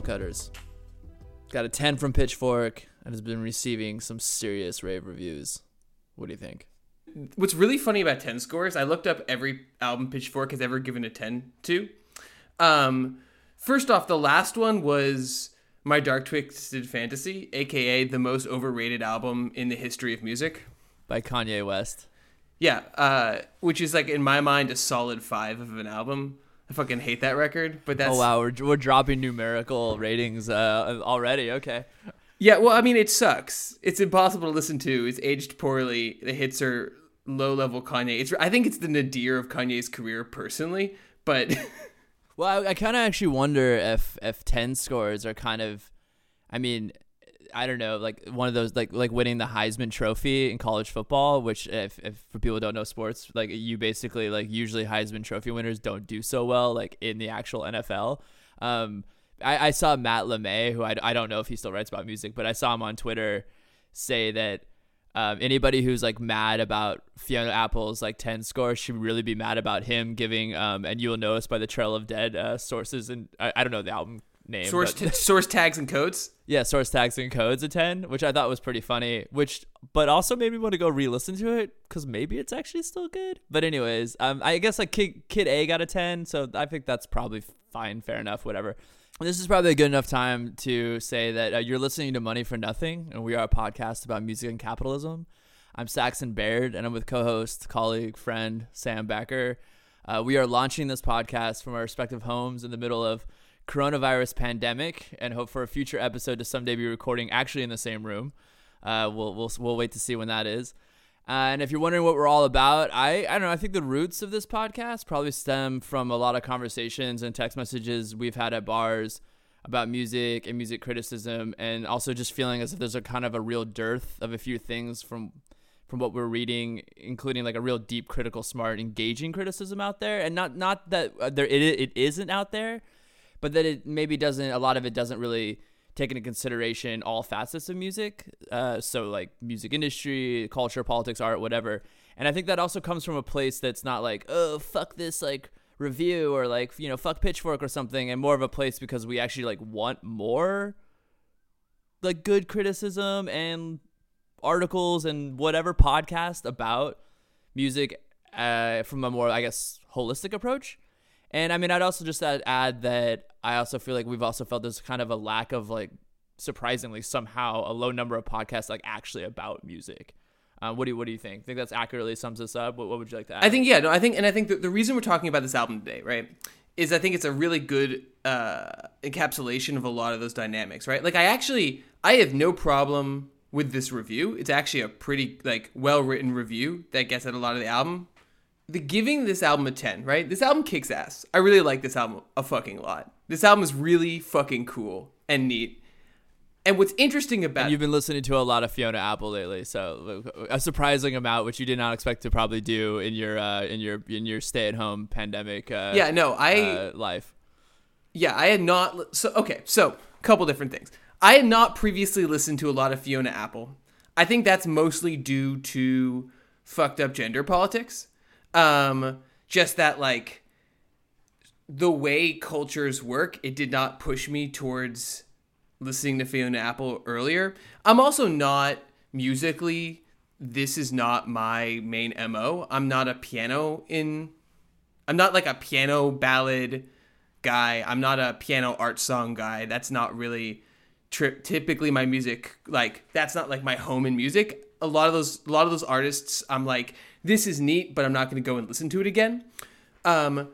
the Bolt Cutters. Got a 10 from Pitchfork and has been receiving some serious rave reviews. What do you think? What's really funny about 10 scores, I looked up every album Pitchfork has ever given a 10 to. Um, first off, the last one was My Dark Twisted Fantasy, aka the most overrated album in the history of music. By Kanye West. Yeah, uh, which is like in my mind a solid five of an album. I fucking hate that record, but that's Oh wow, we're, we're dropping numerical ratings uh, already. Okay. yeah. Well, I mean, it sucks. It's impossible to listen to. It's aged poorly. The hits are low level Kanye. It's I think it's the nadir of Kanye's career personally, but Well, I, I kind of actually wonder if if 10 scores are kind of I mean, I don't know, like one of those like like winning the Heisman Trophy in college football, which if, if for people don't know sports, like you basically like usually Heisman Trophy winners don't do so well like in the actual NFL. Um, I, I saw Matt LeMay, who I, I don't know if he still writes about music, but I saw him on Twitter say that um, anybody who's like mad about Fiona Apple's like 10 score should really be mad about him giving um, and you'll know us by the Trail of Dead uh, sources and I, I don't know the album name source t- source tags and codes. yeah, source tags and codes a 10, which I thought was pretty funny, which but also made me want to go re-listen to it cuz maybe it's actually still good. But anyways, um I guess like Kid, Kid A got a 10, so I think that's probably fine, fair enough, whatever. This is probably a good enough time to say that uh, you're listening to Money for Nothing, and we are a podcast about music and capitalism. I'm Saxon Baird, and I'm with co-host, colleague, friend Sam Becker. Uh, we are launching this podcast from our respective homes in the middle of coronavirus pandemic, and hope for a future episode to someday be recording actually in the same room. Uh, we'll we'll we'll wait to see when that is. Uh, and if you're wondering what we're all about, I I don't know. I think the roots of this podcast probably stem from a lot of conversations and text messages we've had at bars about music and music criticism, and also just feeling as if there's a kind of a real dearth of a few things from from what we're reading, including like a real deep, critical, smart, engaging criticism out there, and not not that uh, there it, it isn't out there, but that it maybe doesn't. A lot of it doesn't really take into consideration all facets of music. Uh, so like music industry, culture, politics, art, whatever. And I think that also comes from a place that's not like oh fuck this like review or like you know fuck pitchfork or something, and more of a place because we actually like want more like good criticism and articles and whatever podcast about music uh, from a more, I guess, holistic approach. And I mean, I'd also just add, that I also feel like we've also felt there's kind of a lack of like, surprisingly somehow a low number of podcasts like actually about music. Uh, what do you what do you think? Think that's accurately sums this up? What, what would you like to add? I think yeah, no, I think and I think the, the reason we're talking about this album today, right, is I think it's a really good uh, encapsulation of a lot of those dynamics, right? Like I actually I have no problem with this review. It's actually a pretty like well written review that gets at a lot of the album. The giving this album a ten, right? This album kicks ass. I really like this album a fucking lot. This album is really fucking cool and neat. And what's interesting about You've been listening to a lot of Fiona Apple lately, so a surprising amount, which you did not expect to probably do in your uh, in your in your stay at home pandemic. Uh, yeah, no, I uh, life. Yeah, I had not. So okay, so a couple different things. I had not previously listened to a lot of Fiona Apple. I think that's mostly due to fucked up gender politics. Um, just that like the way cultures work, it did not push me towards listening to Fiona Apple earlier. I'm also not musically. This is not my main mo. I'm not a piano in. I'm not like a piano ballad guy. I'm not a piano art song guy. That's not really tri- typically my music. Like that's not like my home in music. A lot of those, a lot of those artists, I'm like, this is neat, but I'm not going to go and listen to it again. Um,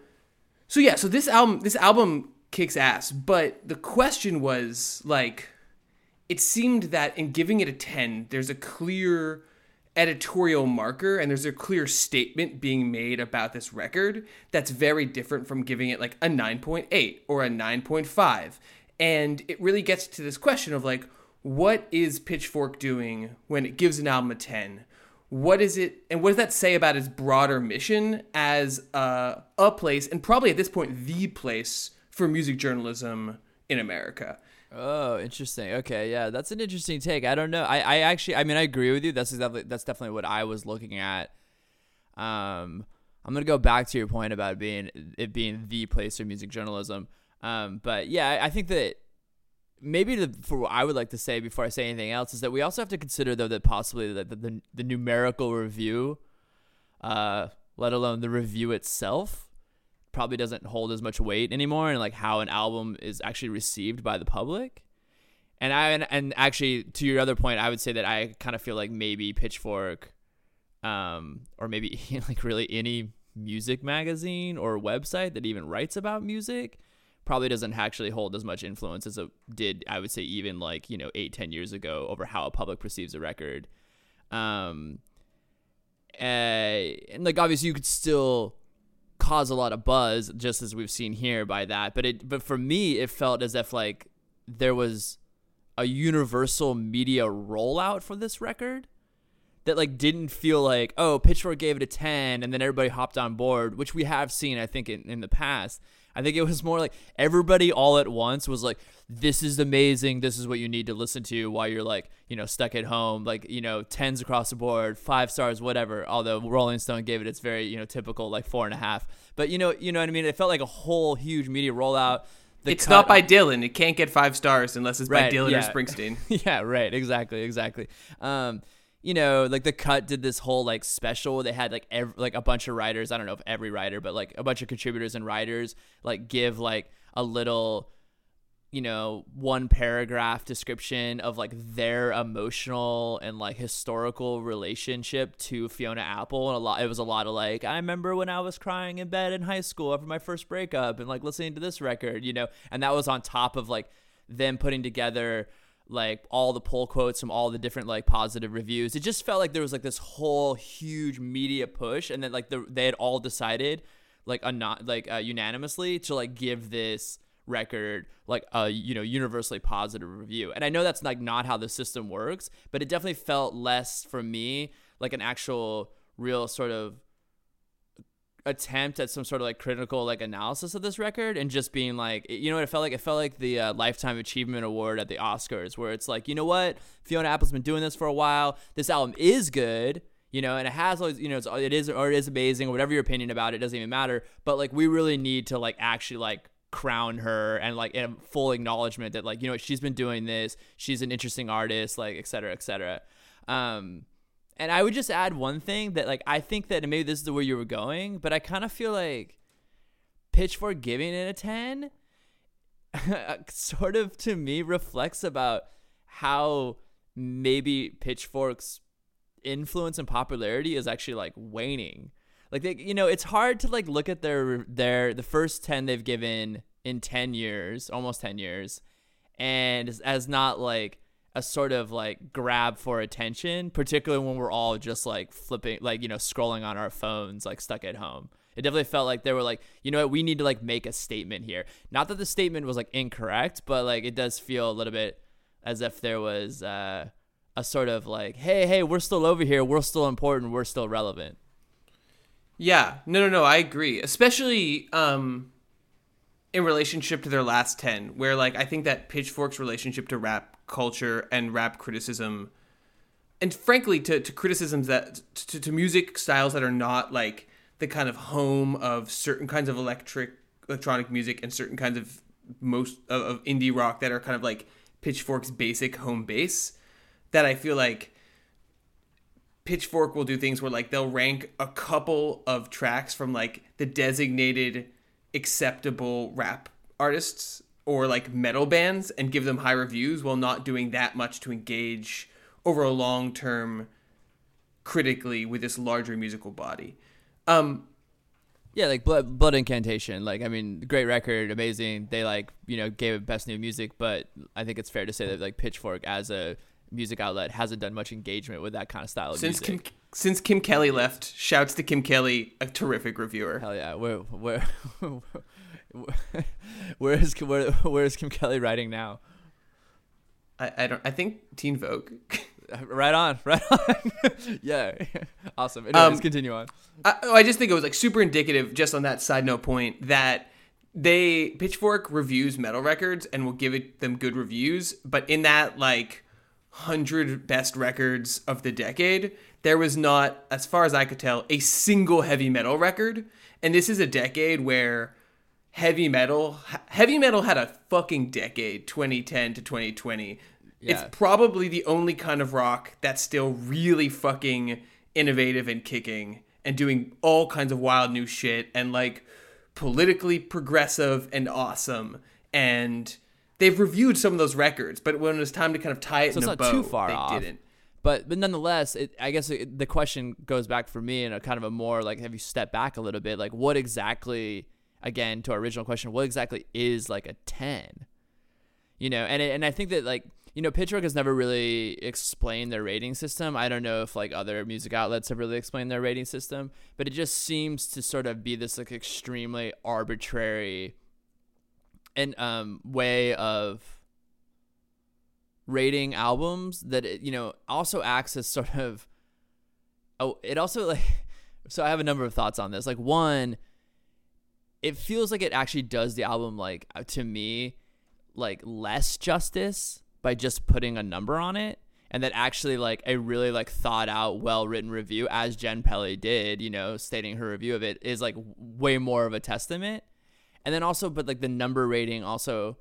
so yeah, so this album, this album kicks ass. But the question was like, it seemed that in giving it a ten, there's a clear editorial marker and there's a clear statement being made about this record that's very different from giving it like a 9.8 or a 9.5 and it really gets to this question of like what is pitchfork doing when it gives an album a 10 what is it and what does that say about its broader mission as uh, a place and probably at this point the place for music journalism in america Oh, interesting. Okay, yeah, that's an interesting take. I don't know. I, I actually, I mean, I agree with you. That's exactly that's definitely what I was looking at. Um, I'm gonna go back to your point about being it being the place for music journalism. Um, but yeah, I, I think that maybe the, for what I would like to say before I say anything else is that we also have to consider though that possibly the the, the numerical review, uh, let alone the review itself, probably doesn't hold as much weight anymore, and like how an album is actually received by the public. And I and, and actually to your other point, I would say that I kind of feel like maybe Pitchfork, um, or maybe like really any music magazine or website that even writes about music probably doesn't actually hold as much influence as it did i would say even like you know eight ten years ago over how a public perceives a record. Um uh, and like obviously you could still cause a lot of buzz just as we've seen here by that but it but for me it felt as if like there was a universal media rollout for this record that like didn't feel like oh pitchfork gave it a 10 and then everybody hopped on board which we have seen i think in, in the past I think it was more like everybody all at once was like, this is amazing. This is what you need to listen to while you're like, you know, stuck at home, like, you know, tens across the board, five stars, whatever. Although Rolling Stone gave it its very, you know, typical like four and a half. But you know, you know what I mean? It felt like a whole huge media rollout. The it's cut, not by Dylan. It can't get five stars unless it's right, by Dylan yeah. or Springsteen. yeah, right. Exactly. Exactly. Um, you know, like the cut did this whole like special. They had like every, like a bunch of writers. I don't know if every writer, but like a bunch of contributors and writers like give like a little, you know, one paragraph description of like their emotional and like historical relationship to Fiona Apple. And a lot, it was a lot of like, I remember when I was crying in bed in high school after my first breakup and like listening to this record, you know, and that was on top of like them putting together like all the pull quotes from all the different like positive reviews. It just felt like there was like this whole huge media push, and then like the, they had all decided like a not like uh, unanimously to like give this record like a you know universally positive review. And I know that's like not how the system works, but it definitely felt less for me like an actual real sort of attempt at some sort of like critical like analysis of this record and just being like you know what it felt like it felt like the uh, lifetime achievement award at the oscars where it's like you know what fiona apple's been doing this for a while. This album is good you know and it has always you know it's, it is or it is amazing or whatever your opinion about it, it doesn't even matter. But like we really need to like actually like crown her and like in full acknowledgement that like you know she's been doing this. She's an interesting artist like et cetera et cetera. Um and I would just add one thing that like I think that maybe this is the way you were going, but I kind of feel like Pitchfork giving it a 10 sort of to me reflects about how maybe Pitchfork's influence and popularity is actually like waning. Like they, you know, it's hard to like look at their their the first 10 they've given in 10 years, almost 10 years, and as not like a sort of like grab for attention, particularly when we're all just like flipping, like, you know, scrolling on our phones, like stuck at home. It definitely felt like they were like, you know what, we need to like make a statement here. Not that the statement was like incorrect, but like it does feel a little bit as if there was uh, a sort of like, hey, hey, we're still over here. We're still important. We're still relevant. Yeah, no, no, no, I agree. Especially um, in relationship to their last 10, where like I think that Pitchfork's relationship to rap culture and rap criticism and frankly to, to criticisms that to, to music styles that are not like the kind of home of certain kinds of electric electronic music and certain kinds of most of, of indie rock that are kind of like pitchfork's basic home base that i feel like pitchfork will do things where like they'll rank a couple of tracks from like the designated acceptable rap artists or like metal bands and give them high reviews while not doing that much to engage over a long term critically with this larger musical body. Um, yeah, like blood, blood incantation. Like, I mean, great record, amazing. They like, you know, gave it best new music, but I think it's fair to say that like Pitchfork as a music outlet hasn't done much engagement with that kind of style of since music. Kim, since Kim Kelly left, shouts to Kim Kelly, a terrific reviewer. Hell yeah, where where where is where, where is Kim Kelly writing now? I, I don't. I think Teen Vogue. right on, right on. yeah, awesome. Anyways, um, continue on. I, oh, I just think it was like super indicative, just on that side note point, that they Pitchfork reviews metal records and will give it them good reviews, but in that like hundred best records of the decade, there was not, as far as I could tell, a single heavy metal record. And this is a decade where heavy metal heavy metal had a fucking decade 2010 to 2020 Yeah. it's probably the only kind of rock that's still really fucking innovative and kicking and doing all kinds of wild new shit and like politically progressive and awesome and they've reviewed some of those records but when it was time to kind of tie it So in it's a not bow too far they off. didn't But but nonetheless, it, I guess it, the question goes back for me in a kind of a more like, have you stepped back a little bit? Like, what exactly? Again, to our original question, what exactly is like a ten? You know, and it, and I think that like you know, Pitchfork has never really explained their rating system. I don't know if like other music outlets have really explained their rating system, but it just seems to sort of be this like extremely arbitrary and um way of rating albums that it, you know also acts as sort of oh it also like so i have a number of thoughts on this like one it feels like it actually does the album like uh, to me like less justice by just putting a number on it and that actually like a really like thought out well written review as jenn pelly did you know stating her review of it is like way more of a testament and then also but like the number rating also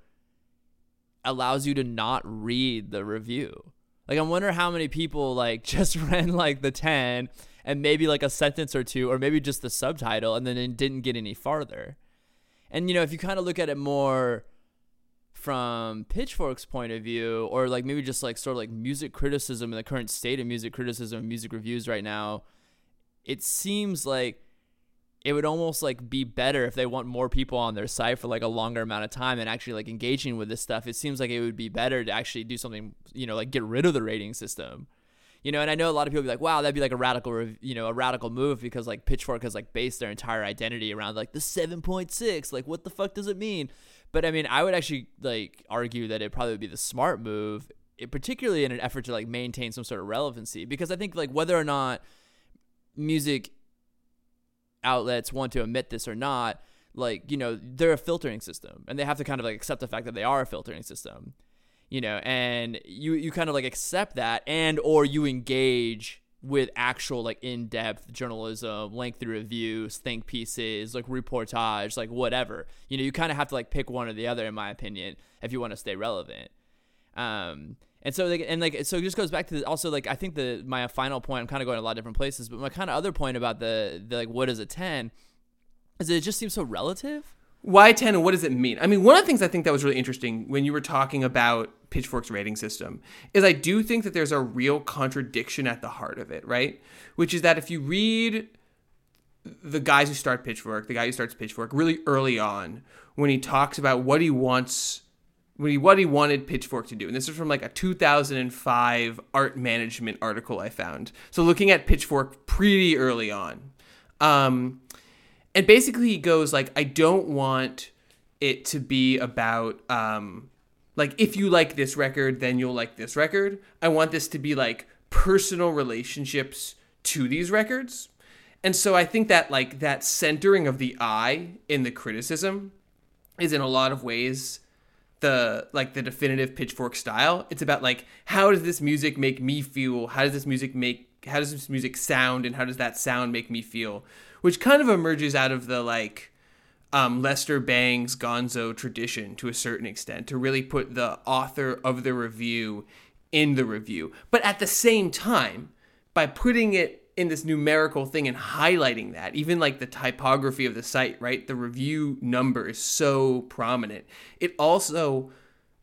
allows you to not read the review. Like I wonder how many people like just read like the 10 and maybe like a sentence or two or maybe just the subtitle and then it didn't get any farther. And you know, if you kind of look at it more from Pitchfork's point of view or like maybe just like sort of like music criticism and the current state of music criticism and music reviews right now, it seems like it would almost like be better if they want more people on their site for like a longer amount of time and actually like engaging with this stuff. It seems like it would be better to actually do something, you know, like get rid of the rating system. You know, and I know a lot of people be like, "Wow, that'd be like a radical, you know, a radical move because like Pitchfork has like based their entire identity around like the 7.6. Like what the fuck does it mean?" But I mean, I would actually like argue that it probably would be the smart move, particularly in an effort to like maintain some sort of relevancy because I think like whether or not music outlets want to admit this or not, like, you know, they're a filtering system and they have to kind of like accept the fact that they are a filtering system. You know, and you you kind of like accept that and or you engage with actual like in-depth journalism, lengthy reviews, think pieces, like reportage, like whatever. You know, you kind of have to like pick one or the other in my opinion if you want to stay relevant. Um and so like and like so it just goes back to the, also like I think the my final point I'm kind of going a lot of different places, but my kind of other point about the, the like what is a 10 is it just seems so relative. Why 10 and what does it mean? I mean, one of the things I think that was really interesting when you were talking about Pitchfork's rating system is I do think that there's a real contradiction at the heart of it, right? Which is that if you read the guys who start Pitchfork, the guy who starts Pitchfork really early on, when he talks about what he wants, he, what he wanted Pitchfork to do, and this is from like a 2005 art management article I found. So looking at Pitchfork pretty early on. Um, and basically he goes like i don't want it to be about um like if you like this record then you'll like this record. I want this to be like personal relationships to these records. And so i think that like that centering of the i in the criticism is in a lot of ways the like the definitive pitchfork style. It's about like how does this music make me feel? How does this music make how does this music sound and how does that sound make me feel which kind of emerges out of the like um, Lester Bangs Gonzo tradition to a certain extent to really put the author of the review in the review. But at the same time, by putting it in this numerical thing and highlighting that, even like the typography of the site, right? The review number is so prominent. It also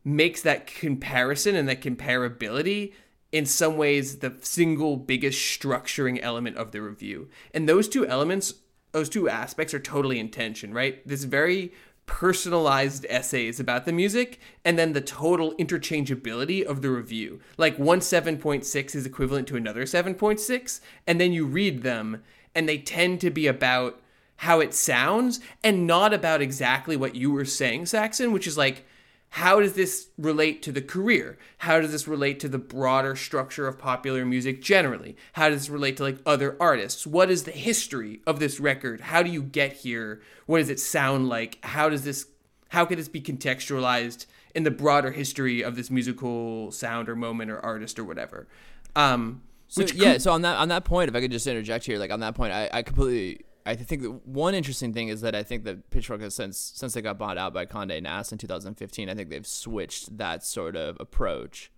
makes that comparison and that comparability in some ways the single biggest structuring element of the review. And those two elements, those two aspects are totally in tension, right? This very personalized essays about the music and then the total interchangeability of the review. Like one 7.6 is equivalent to another 7.6 and then you read them and they tend to be about how it sounds and not about exactly what you were saying Saxon, which is like how does this relate to the career? How does this relate to the broader structure of popular music generally? How does this relate to like other artists? What is the history of this record? How do you get here? What does it sound like? How does this how could this be contextualized in the broader history of this musical sound or moment or artist or whatever? Um So yeah, so on that on that point, if I could just interject here, like on that point, I, I completely I think one interesting thing is that I think that Pitchfork has since since they got bought out by Condé Nast in 2015, I think they've switched that sort of approach,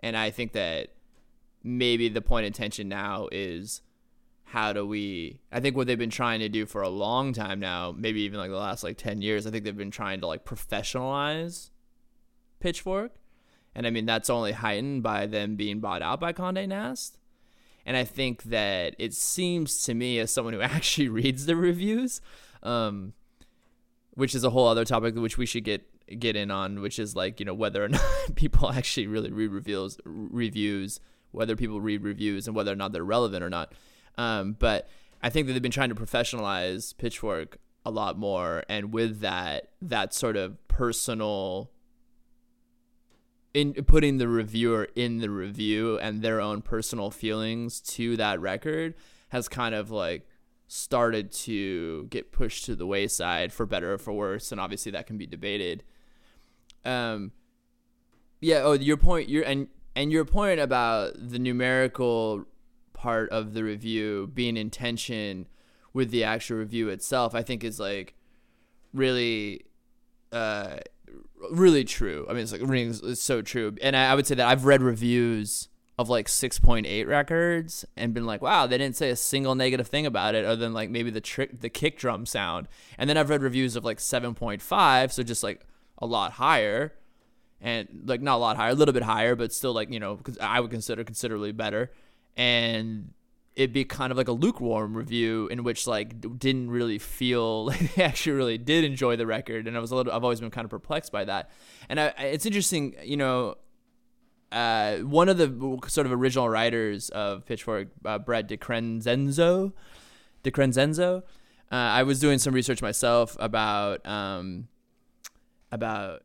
and I think that maybe the point of tension now is how do we I think what they've been trying to do for a long time now, maybe even like the last like 10 years, I think they've been trying to like professionalize Pitchfork. And I mean that's only heightened by them being bought out by Condé Nast. And I think that it seems to me as someone who actually reads the reviews, um, which is a whole other topic which we should get get in on, which is like, you know, whether or not people actually really read reviews reviews, whether people read reviews and whether or not they're relevant or not. Um, but I think that they've been trying to professionalize Pitchfork a lot more, and with that, that sort of personal in putting the reviewer in the review and their own personal feelings to that record has kind of like started to get pushed to the wayside for better or for worse and obviously that can be debated. Um yeah oh your point your and and your point about the numerical part of the review being in tension with the actual review itself, I think is like really, uh, really true. I mean, it's like rings, it's so true. And I, I would say that I've read reviews of like 6.8 records and been like, wow, they didn't say a single negative thing about it other than like maybe the trick, the kick drum sound. And then I've read reviews of like 7.5, so just like a lot higher and like not a lot higher, a little bit higher, but still like, you know, because I would consider considerably better and it'd be kind of like a lukewarm review in which like didn't really feel like they actually really did enjoy the record and I was a little I've always been kind of perplexed by that. And I, it's interesting you know uh, one of the sort of original writers of Pitchfork uh, Brent DiCrescenzo DiCrescenzo uh, I was doing some research myself about um, about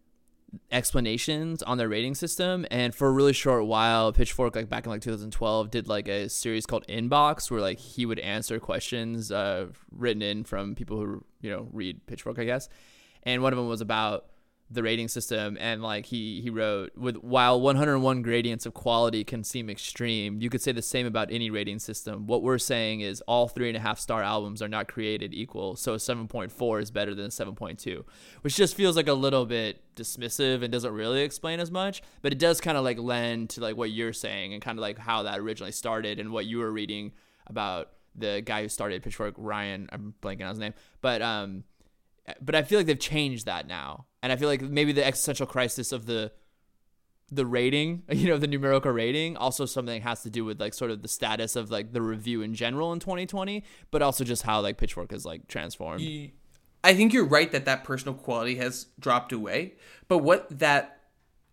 explanations on their rating system and for a really short while pitchfork like back in like 2012 did like a series called inbox where like he would answer questions uh, written in from people who you know read pitchfork i guess. And one of them was about the rating system and like he he wrote with while 101 gradients of quality can seem extreme you could say the same about any rating system. What we're saying is all three and a half star albums are not created equal so a 7.4 is better than a 7.2 which just feels like a little bit dismissive and doesn't really explain as much but it does kind of like lend to like what you're saying and kind of like how that originally started and what you were reading about the guy who started pitchfork ryan i'm blanking on his name but um but I feel like they've changed that now, and I feel like maybe the existential crisis of the the rating, you know, the numerical rating, also something has to do with like sort of the status of like the review in general in 2020, but also just how like Pitchfork is like transformed. I think you're right that that personal quality has dropped away, but what that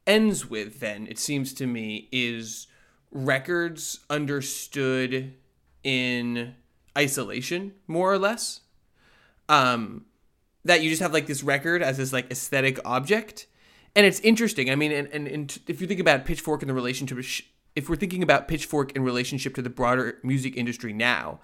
ends with then, it seems to me, is records understood in isolation, more or less. Um, that you just have like this record as this like aesthetic object. And it's interesting. I mean and, and, and if you think about pitchfork in the relationship if we're thinking about pitchfork in relationship to the broader music industry now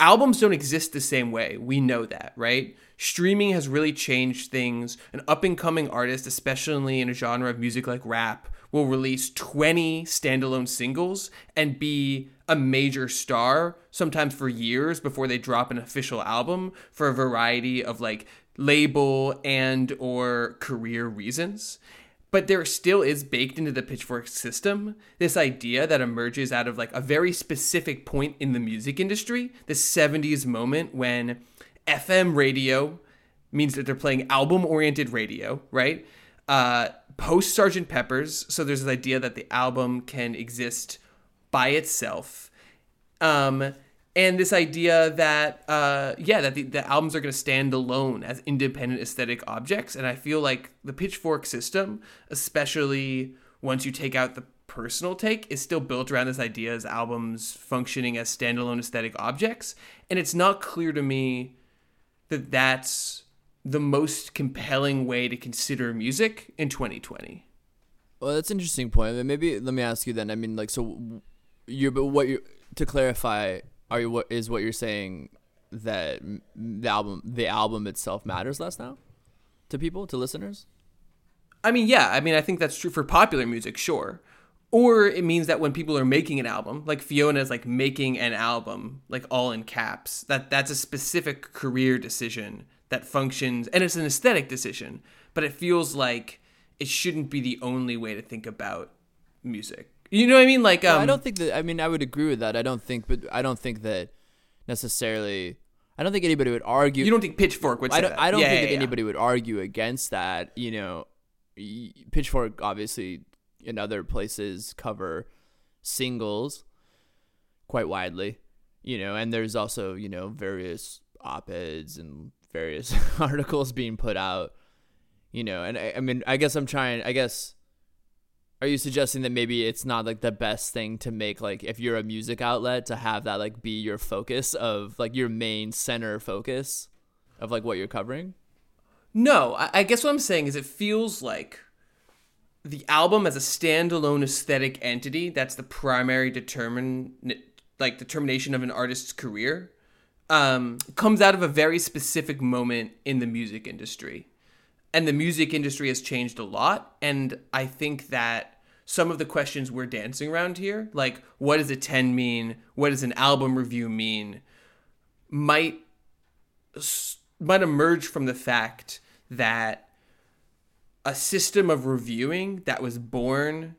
albums don't exist the same way. We know that right? Streaming has really changed things. An up and coming artist especially in a genre of music like rap will release 20 standalone singles and be a major star, sometimes for years before they drop an official album for a variety of like label and or career reasons. But there still is baked into the pitchfork system this idea that emerges out of like a very specific point in the music industry, the 70s moment when FM radio means that they're playing album oriented radio, right? Uh, post sergeant Pepper's, so there's this idea that the album can exist by itself. Um, and this idea that uh, yeah that the, the albums are going to stand alone as independent aesthetic objects. And i feel like the pitchfork system especially once you take out the personal take is still built around this idea as albums functioning as standalone aesthetic objects. And it's not clear to me that that's the most compelling way to consider music in 2020 well that's an interesting point. Maybe let me ask you then. I mean like so you but what you to clarify, are you what is what you're saying that the album the album itself matters less now to people to listeners? I mean, yeah. I mean, I think that's true for popular music, sure. or it means that when people are making an album, like Fiona is like making an album, like all in caps, that that's a specific career decision that functions, and it's an aesthetic decision, but it feels like it shouldn't be the only way to think about music. You know what I mean? Like, um, I don't think that. I mean, I would agree with that. I don't think, but I don't think that necessarily. I don't think anybody would argue. you don't think Pitchfork would say I don't. that? I don't Yeah, think yeah, that yeah. anybody would argue against that. You know, Pitchfork obviously in other places cover singles quite widely. You know, and there's also you know various op eds and various articles being put out. You know, and I, I mean, I guess I'm trying. I guess. Are you suggesting that maybe it's not like the best thing to make like if you're a music outlet to have that like be your focus of like your main center focus of like what you're covering? No, I, I guess what I'm saying is it feels like the album as a standalone aesthetic entity that's the primary determine like determination of an artist's career um, comes out of a very specific moment in the music industry. And the music industry has changed a lot. And I think that some of the questions we're dancing around here, like what does a 10 mean? What does an album review mean? Might might emerge from the fact that a system of reviewing that was born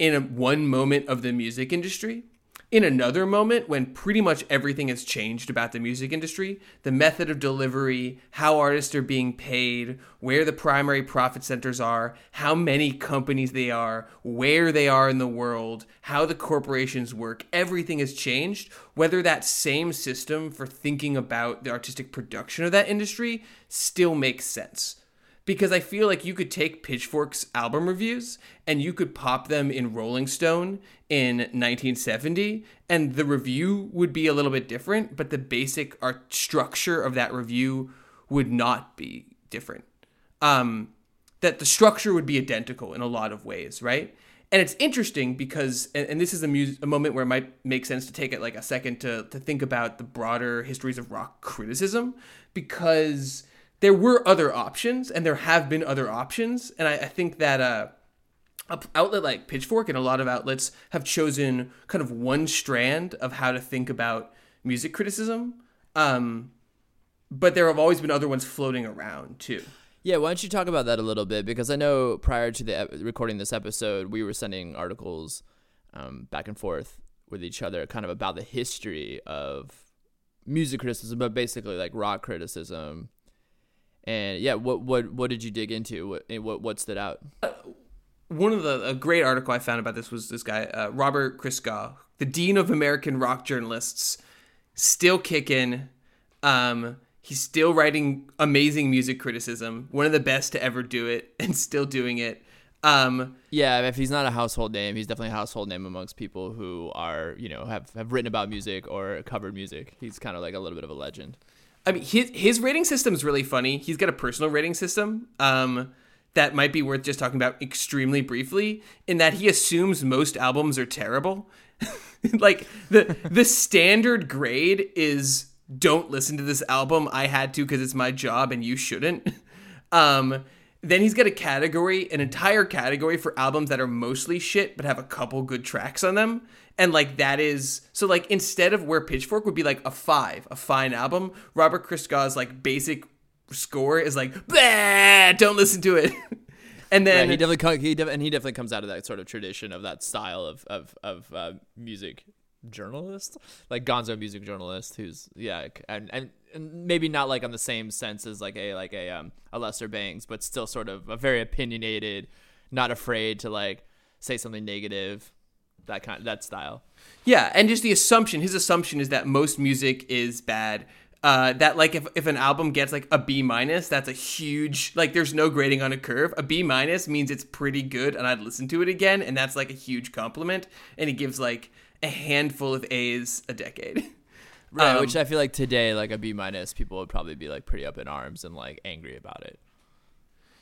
in a, one moment of the music industry in another moment when pretty much everything has changed about the music industry the method of delivery how artists are being paid where the primary profit centers are how many companies they are where they are in the world how the corporations work everything has changed. Whether that same system for thinking about the artistic production of that industry still makes sense because I feel like you could take Pitchfork's album reviews and you could pop them in Rolling Stone in 1970, and the review would be a little bit different, but the basic art structure of that review would not be different. Um, that the structure would be identical in a lot of ways, right? And it's interesting because, and, this is a, mus- a moment where it might make sense to take it like a second to, to think about the broader histories of rock criticism, because there were other options and there have been other options and i, I think that uh, a p- outlet like pitchfork and a lot of outlets have chosen kind of one strand of how to think about music criticism um, but there have always been other ones floating around too Yeah, why don't you talk about that a little bit? Because I know prior to the recording this episode, we were sending articles um, back and forth with each other, kind of about the history of music criticism, but basically like rock criticism. And yeah, what what what did you dig into? What what what stood out? one of the a great article I found about this was this guy uh, Robert Christgau, the dean of American rock journalists, still kicking. Um, he's still writing amazing music criticism, one of the best to ever do it, and still doing it. Um, Yeah, if he's not a household name, he's definitely a household name amongst people who are you know have have written about music or covered music. He's kind of like a little bit of a legend. I mean, his his rating system is really funny. He's got a personal rating system. Um, that might be worth just talking about extremely briefly in that he assumes most albums are terrible. like the the standard grade is don't listen to this album. I had to because it's my job and you shouldn't. Um, then he's got a category, an entire category for albums that are mostly shit but have a couple good tracks on them. And like that is so like instead of where Pitchfork would be like a five, a fine album, Robert Christgau's like basic score is like, bah, don't listen to it. and Yeah, then he definitely he def- and he definitely comes out of that sort of tradition of that style of of of uh, music journalist, like Gonzo music journalist, who's yeah, and, and and maybe not like on the same sense as like a like a um a Lester Bangs, but still sort of a very opinionated, not afraid to like say something negative, that kind that style. Yeah, and just the assumption, his assumption is that most music is bad. Uh, that like if, if an album gets like a B minus, that's a huge like there's no grading on a curve. A B minus means it's pretty good and I'd listen to it again, and that's like a huge compliment. And he gives like a handful of A's a decade. Right, Um, which I feel like today, like a B minus, people would probably be like pretty up in arms and like angry about it.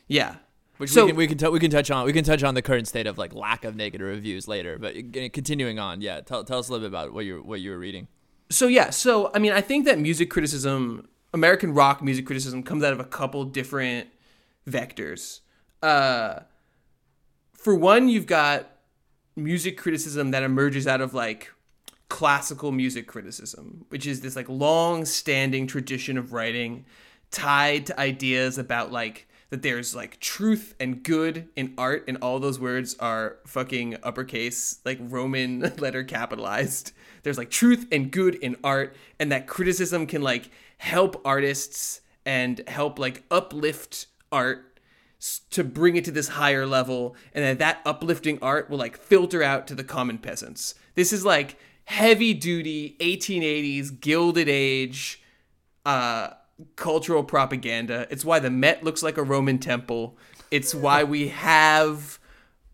Yeah. Which So- we can we can, t- we can touch on we can touch on the current state of like lack of negative reviews later. But uh, continuing on, yeah, tell, tell us a little bit about what you what you were reading. So yeah, so I mean, I think that music criticism, American rock music criticism, comes out of a couple different vectors. Uh, for one, you've got music criticism that emerges out of like classical music criticism, which is this like long standing tradition of writing tied to ideas about like that there's like truth and good in art and all those words are fucking uppercase like roman letter capitalized. There's like truth and good in art and that criticism can like help artists and help like uplift art to bring it to this higher level and that that uplifting art will like filter out to the common peasants. This is like heavy duty 1880s gilded age uh cultural propaganda. It's why the met looks like a roman temple. It's why we have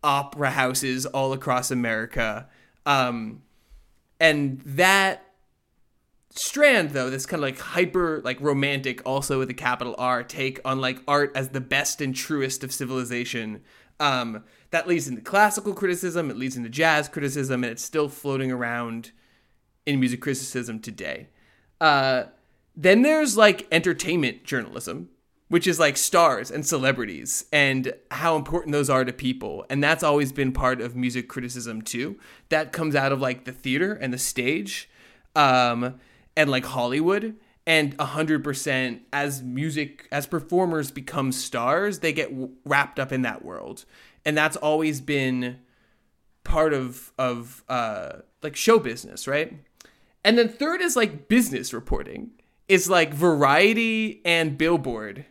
opera houses all across america. Um and that strand though this kind of like hyper like romantic also with a capital r take on like art as the best and truest of civilization um that leads into classical criticism it leads into jazz criticism and it's still floating around in music criticism today. Uh then there's like entertainment journalism which is like stars and celebrities and how important those are to people. And that's always been part of music criticism too. That comes out of like the theater and the stage um and like hollywood. And 100% as music as performers become stars they get wrapped up in that world. And that's always been part of of uh like show business right? And then third is like business reporting is like variety and billboard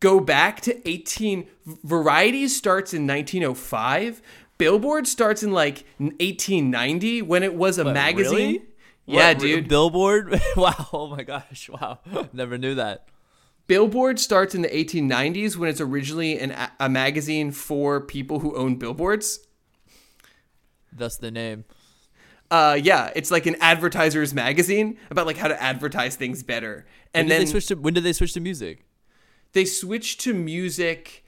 go back to 18 variety starts in 1905 billboard starts in like 1890 when it was a magazine really? yeah What, dude Billboard. wow. Oh my gosh. Wow. Never knew that. billboard starts in the 1890s when it's originally an, a magazine for people who own billboards That's the name. Uh yeah it's like an advertiser's magazine about like how to advertise things better. And then they switch to when did they switch to music? they switch to music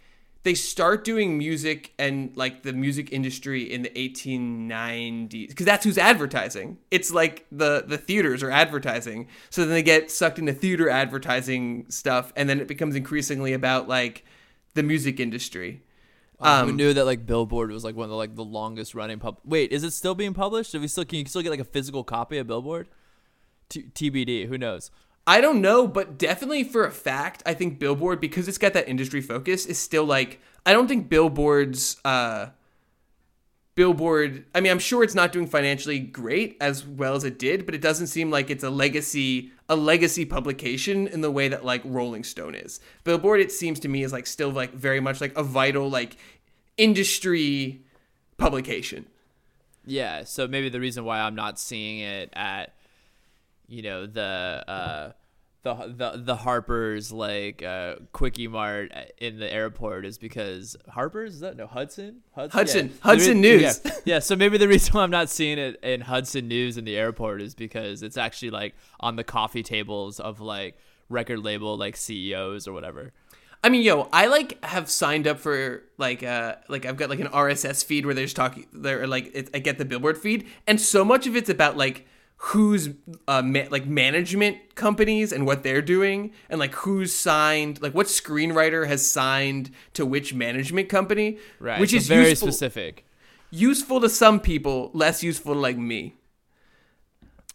they start doing music and like the music industry in the 1890s because that's who's advertising. It's like the the theaters are advertising. So then they get sucked into theater advertising stuff and then it becomes increasingly about like the music industry Um, Who knew that like Billboard was like one of the like the longest running pub? Wait, is it still being published? Do we still can you still get like a physical copy of Billboard? T- TBD. Who knows? I don't know, but definitely for a fact, I think Billboard because it's got that industry focus is still like I don't think Billboard's uh Billboard, I mean, I'm sure it's not doing financially great as well as it did, but it doesn't seem like it's a legacy a legacy publication in the way that like Rolling Stone is. Billboard it seems to me is like still like very much like a vital like industry publication. Yeah. So maybe the reason why I'm not seeing it at, you know, the uh, the the the Harper's like uh, quickie mart in the airport is because Harper's is that no Hudson Hudson. Yeah. Hudson Maybe- News. Yeah. yeah. So maybe the reason why I'm not seeing it in Hudson News in the airport is because it's actually like on the coffee tables of like record label like CEOs or whatever. I mean, yo, I like have signed up for like uh like I've got like an RSS feed where they're talking they're like it, I get the Billboard feed and so much of it's about like who's uh ma- like management companies and what they're doing and like who's signed like what screenwriter has signed to which management company Right. which so is very useful specific. useful to some people less useful to like me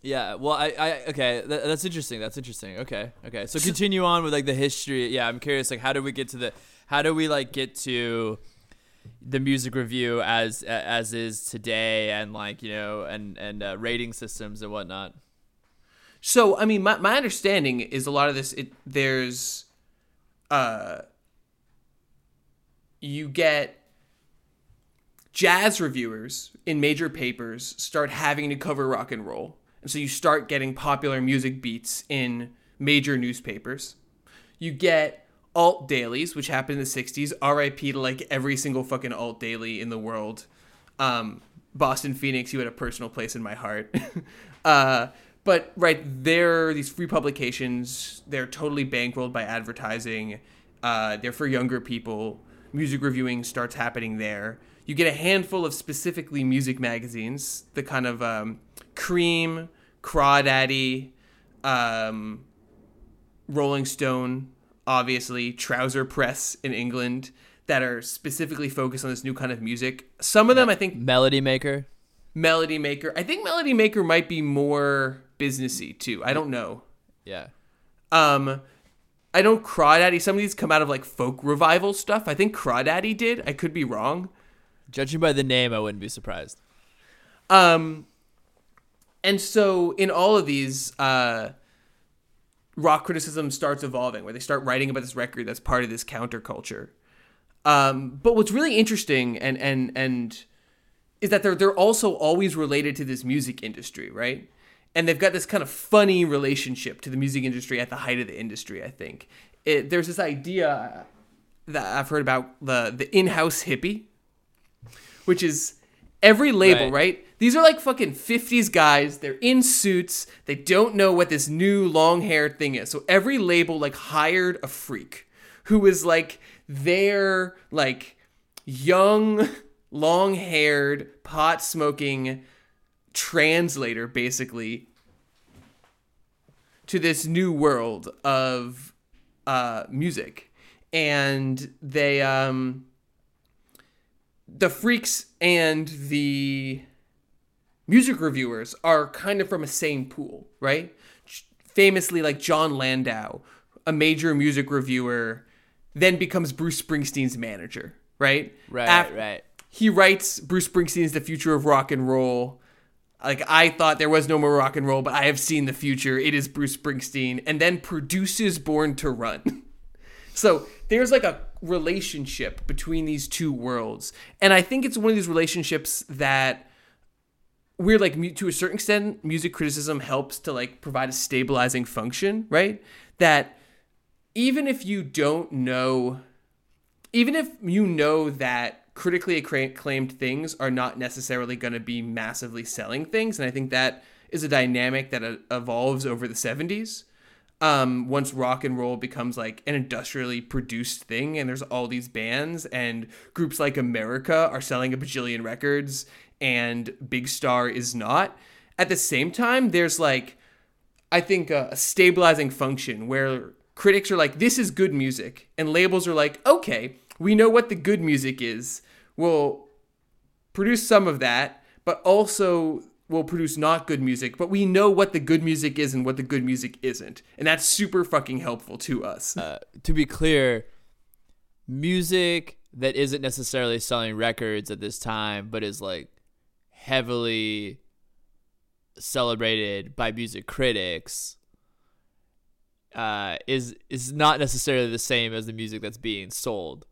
Yeah, well, I, I okay, that, that's interesting. That's interesting. Okay, okay. So continue on with like the history. Yeah, I'm curious. Like, how do we get to the? How do we like get to the music review as as is today, and like you know, and and uh, rating systems and whatnot. So I mean, my my understanding is a lot of this. It there's, uh, you get jazz reviewers in major papers start having to cover rock and roll, and so you start getting popular music beats in major newspapers. You get alt dailies, which happened in the '60s. R.I.P. to like every single fucking alt daily in the world. Um, Boston Phoenix, you had a personal place in my heart. uh, but right there, these free publications, they're totally bankrolled by advertising. Uh, they're for younger people. Music reviewing starts happening there. You get a handful of specifically music magazines, the kind of um, Creem, Crawdaddy, um, Rolling Stone, obviously, Trouser Press in England, that are specifically focused on this new kind of music. Some of them, I think, Melody Maker. Melody Maker. I think Melody Maker might be more businessy too. I don't know. Yeah. Um, I know Crawdaddy. Some of these come out of like folk revival stuff. I think Crawdaddy did. I could be wrong. Judging by the name, I wouldn't be surprised. Um, and so in all of these, uh, rock criticism starts evolving, where they start writing about this record that's part of this counterculture. Um, but what's really interesting and and and is that they're they're also always related to this music industry, right? And they've got this kind of funny relationship to the music industry at the height of the industry. I think it, there's this idea that I've heard about the the in-house hippie, which is every label, Right. right? These are like fucking 50s guys. They're in suits. They don't know what this new long hair thing is. So every label like hired a freak who was like their like young, long haired, pot smoking translator basically to this new world of uh, music. And they um the freaks and the music reviewers are kind of from a same pool, right? Famously, like Jon Landau, a major music reviewer, then becomes Bruce Springsteen's manager, right? Right, Af- right. He writes Bruce Springsteen's The Future of Rock and Roll. Like, I thought there was no more rock and roll, but I have seen the future. It is Bruce Springsteen. And then produces Born to Run. So there's like a relationship between these two worlds. And I think it's one of these relationships that we're like to a certain extent music criticism helps to like provide a stabilizing function, right? That even if you don't know even if you know that critically acclaimed things are not necessarily going to be massively selling things and I think that is a dynamic that uh, evolves over the 70s um, once rock and roll becomes like an industrially produced thing and there's all these bands and groups like America are selling a bajillion records and Big Star is not. At the same time, there's like, I think a, a stabilizing function where critics are like, this is good music. And labels are like, okay, we know what the good music is. We'll produce some of that, but also will produce not good music, but we know what the good music is and what the good music isn't. And that's super fucking helpful to us. Uh, to be clear, music that isn't necessarily selling records at this time, but is like heavily celebrated by music critics, uh, is is not necessarily the same as the music that's being sold.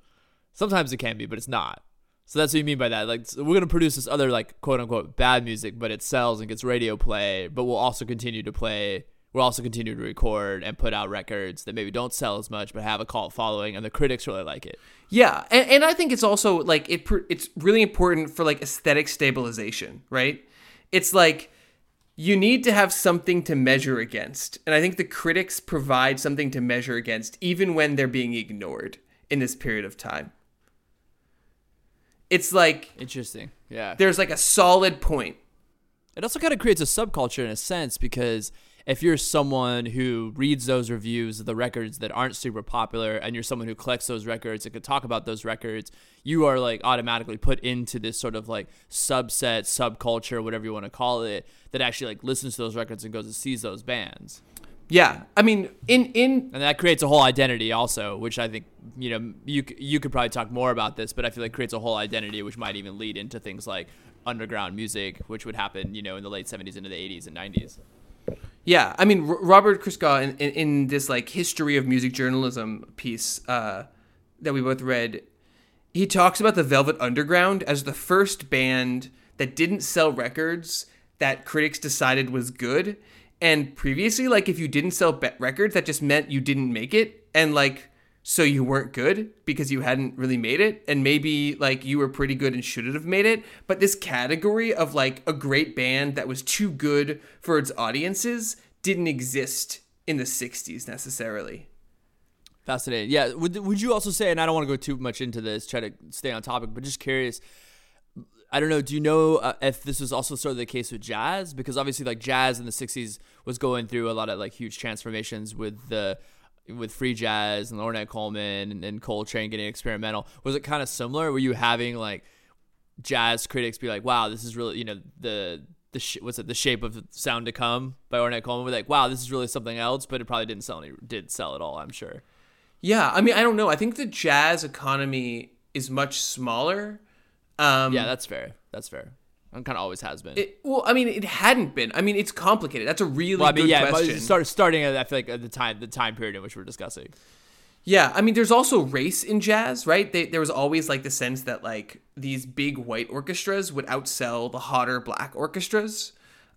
Sometimes it can be, but it's not. So that's what you mean by that. Like we're gonna produce this other like quote unquote bad music, but it sells and gets radio play. But we'll also continue to play. We'll also continuing to record and put out records that maybe don't sell as much, but have a cult following, and the critics really like it. Yeah, and, and I think it's also like it it's really important for like aesthetic stabilization, right? It's like you need to have something to measure against, and I think the critics provide something to measure against, even when they're being ignored in this period of time. It's like Interesting. Yeah. there's like a solid point. It also kind of creates a subculture in a sense because if you're someone who reads those reviews of the records that aren't super popular and you're someone who collects those records and could talk about those records, you are like automatically put into this sort of like subset, subculture, whatever you want to call it, that actually like listens to those records and goes and sees those bands. Yeah, I mean, in in And that creates a whole identity also, which I think, you know, you you could probably talk more about this, but I feel like creates a whole identity which might even lead into things like underground music, which would happen, you know, in the late 70s into the 80s and 90s. Yeah, I mean R- Robert Christgau in, in, in this like history of music journalism piece uh, that we both read, he talks about the Velvet Underground as the first band that didn't sell records that critics decided was good. And previously, like if you didn't sell records, that just meant you didn't make it, and like so you weren't good because you hadn't really made it, and maybe like you were pretty good and shouldn't have made it. But this category of like a great band that was too good for its audiences didn't exist in the '60s necessarily. Fascinating. Yeah. Would, would you also say, and I don't want to go too much into this, try to stay on topic, but just curious. I don't know. Do you know uh, if this was also sort of the case with jazz? Because obviously, like jazz in the '60s was going through a lot of like huge transformations with the, with free jazz and Ornette Coleman and, and Coltrane getting experimental. Was it kind of similar? Were you having like jazz critics be like, "Wow, this is really you know the the sh- what's it the shape of sound to come by Ornette Coleman?" Were like, "Wow, this is really something else," but it probably didn't sell any did sell at all. I'm sure. Yeah, I mean, I don't know. I think the jazz economy is much smaller. Um, Yeah, that's fair. That's fair. And kind of always has been. It, well, I mean, it hadn't been. I mean, it's complicated. That's a really well, I mean, good yeah, question. but start, starting at I feel like at the time the time period in which we're discussing. Yeah, I mean, there's also race in jazz, right? They, there was always like the sense that like these big white orchestras would outsell the hotter black orchestras.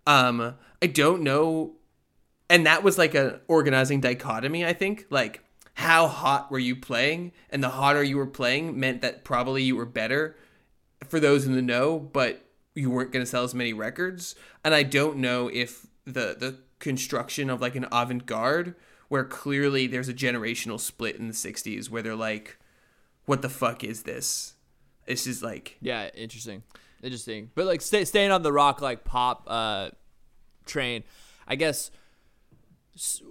Um, I don't know, and that was like an organizing dichotomy. I think like how hot were you playing, and the hotter you were playing meant that probably you were better for those in the know, but you weren't going to sell as many records. And I don't know if the the construction of like an avant garde, where clearly there's a generational split in the '60s, where they're like, "What the fuck is this?" This is like, Yeah, interesting, interesting. But like stay, staying on the rock like pop uh, train, I guess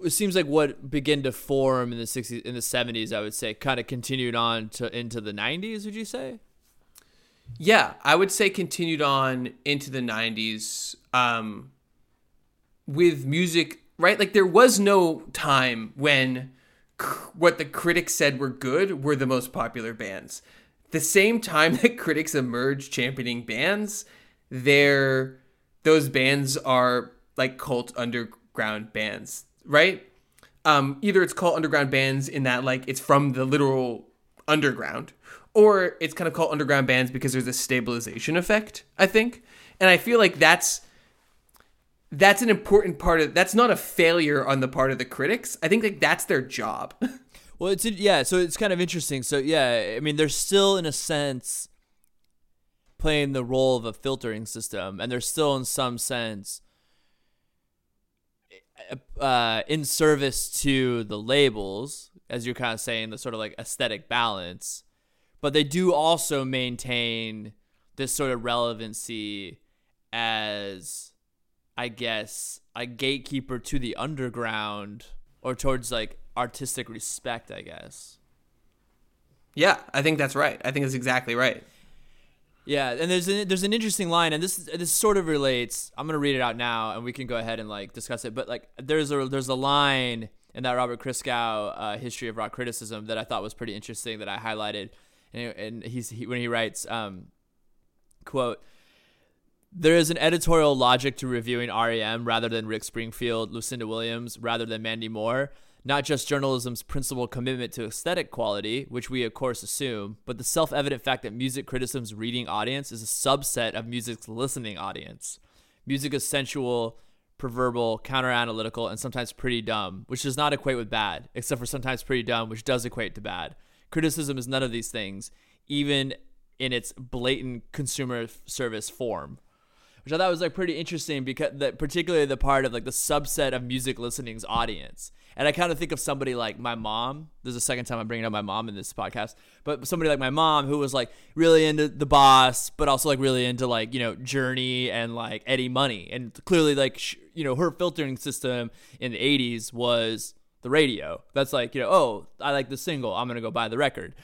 it seems like what began to form in the '60s, in the '70s, I would say, kind of continued on to into the '90s. Would you say? Yeah, I would say continued on into the '90s um, with music, right? Like there was no time when c- what the critics said were good were the most popular bands. The same time that critics emerged championing bands, they're those bands are like cult underground bands, right? Um, either it's called underground bands in that like it's from the literal underground, or it's kind of called underground bands because there's a stabilization effect. I think, and I feel like that's that's an important part of that's not a failure on the part of the critics. I think like that's their job. Well, it's yeah, so it's kind of interesting. So yeah, I mean, they're still in a sense playing the role of a filtering system, and they're still in some sense uh, in service to the labels, as you're kind of saying, the sort of like aesthetic balance. But they do also maintain this sort of relevancy as, I guess, a gatekeeper to the underground or towards like artistic respect, I guess. yeah, I think that's right. I think that's exactly right. Yeah, and there's an, there's an interesting line, and this this sort of relates. I'm gonna read it out now, and we can go ahead and like discuss it. But like, there's a there's a line in that Robert Christgau uh, history of rock criticism that I thought was pretty interesting that I highlighted, and, and he's he, when he writes, um, quote. There is an editorial logic to reviewing REM rather than Rick Springfield, Lucinda Williams, rather than Mandy Moore. Not just journalism's principal commitment to aesthetic quality, which we of course assume, but the self evident fact that music criticism's reading audience is a subset of music's listening audience. Music is sensual, proverbial, counter analytical, and sometimes pretty dumb, which does not equate with bad, except for sometimes pretty dumb, which does equate to bad. Criticism is none of these things, even in its blatant consumer service form which I thought was like pretty interesting because that particularly the part of like the subset of music listening's audience. And I kind of think of somebody like my mom. This is the second time I'm bringing up my mom in this podcast, but somebody like my mom who was like really into the boss, but also like really into like, you know, Journey and like Eddie Money. And clearly like, sh- you know, her filtering system in the 80s was the radio. That's like, you know, oh, I like the single. I'm going to go buy the record.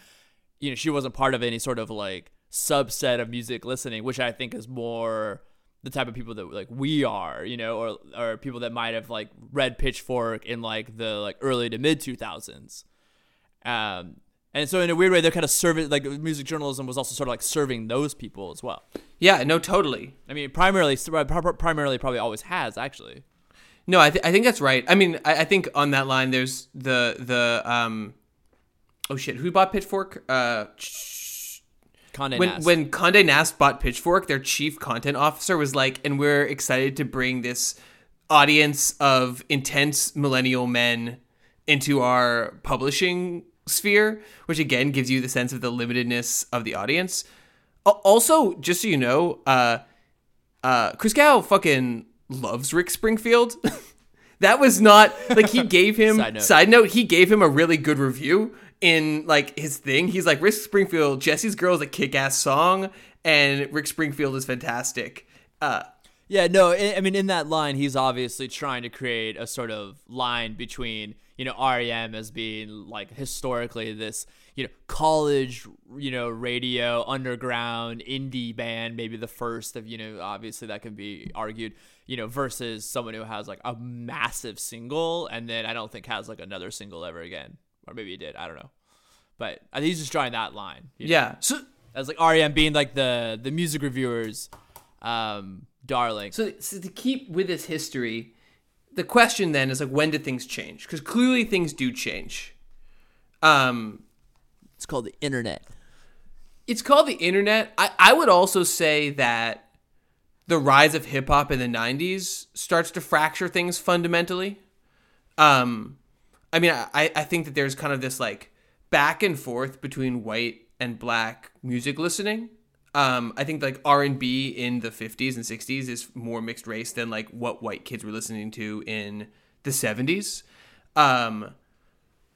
You know, she wasn't part of any sort of like subset of music listening, which I think is more the type of people that like we are, you know, or or people that might have like read Pitchfork in like the like early to mid 2000s. Um and so in a weird way they're kind of serving like music journalism was also sort of like serving those people as well. Yeah, no, totally. I mean, primarily primarily probably always has actually. No, I, th- I think that's right. I mean, I, I think on that line, there's the the um, oh shit, who bought Pitchfork? Uh, Condé when Nast. when Condé Nast bought Pitchfork, their chief content officer was like, "And we're excited to bring this audience of intense millennial men into our publishing sphere," which again gives you the sense of the limitedness of the audience. Also, just so you know, uh, uh, Christgau fucking loves Rick Springfield. that was not like he gave him Side note. side note he gave him a really good review in like his thing he's like rick springfield jessie's girl is a kick-ass song and rick springfield is fantastic uh Yeah, no, I I mean, in that line, he's obviously trying to create a sort of line between, you know REM as being like historically this you know college you know radio underground indie band maybe the first of you know obviously that can be argued you know versus someone who has like a massive single and then I don't think has like another single ever again or maybe he did I don't know but I think he's just drawing that line you know? Yeah. So as like REM being like the the music reviewers um darling So, so to keep with this history, the question then is like, when did things change? Because clearly things do change. Um, it's called the internet it's called the internet. I, I would also say that the rise of hip hop in the '90s starts to fracture things fundamentally. Um, I mean, I, I think that there's kind of this like back and forth between white and black music listening. Um, I think like R and B in the '50s and '60s is more mixed race than like what white kids were listening to in the '70s, um,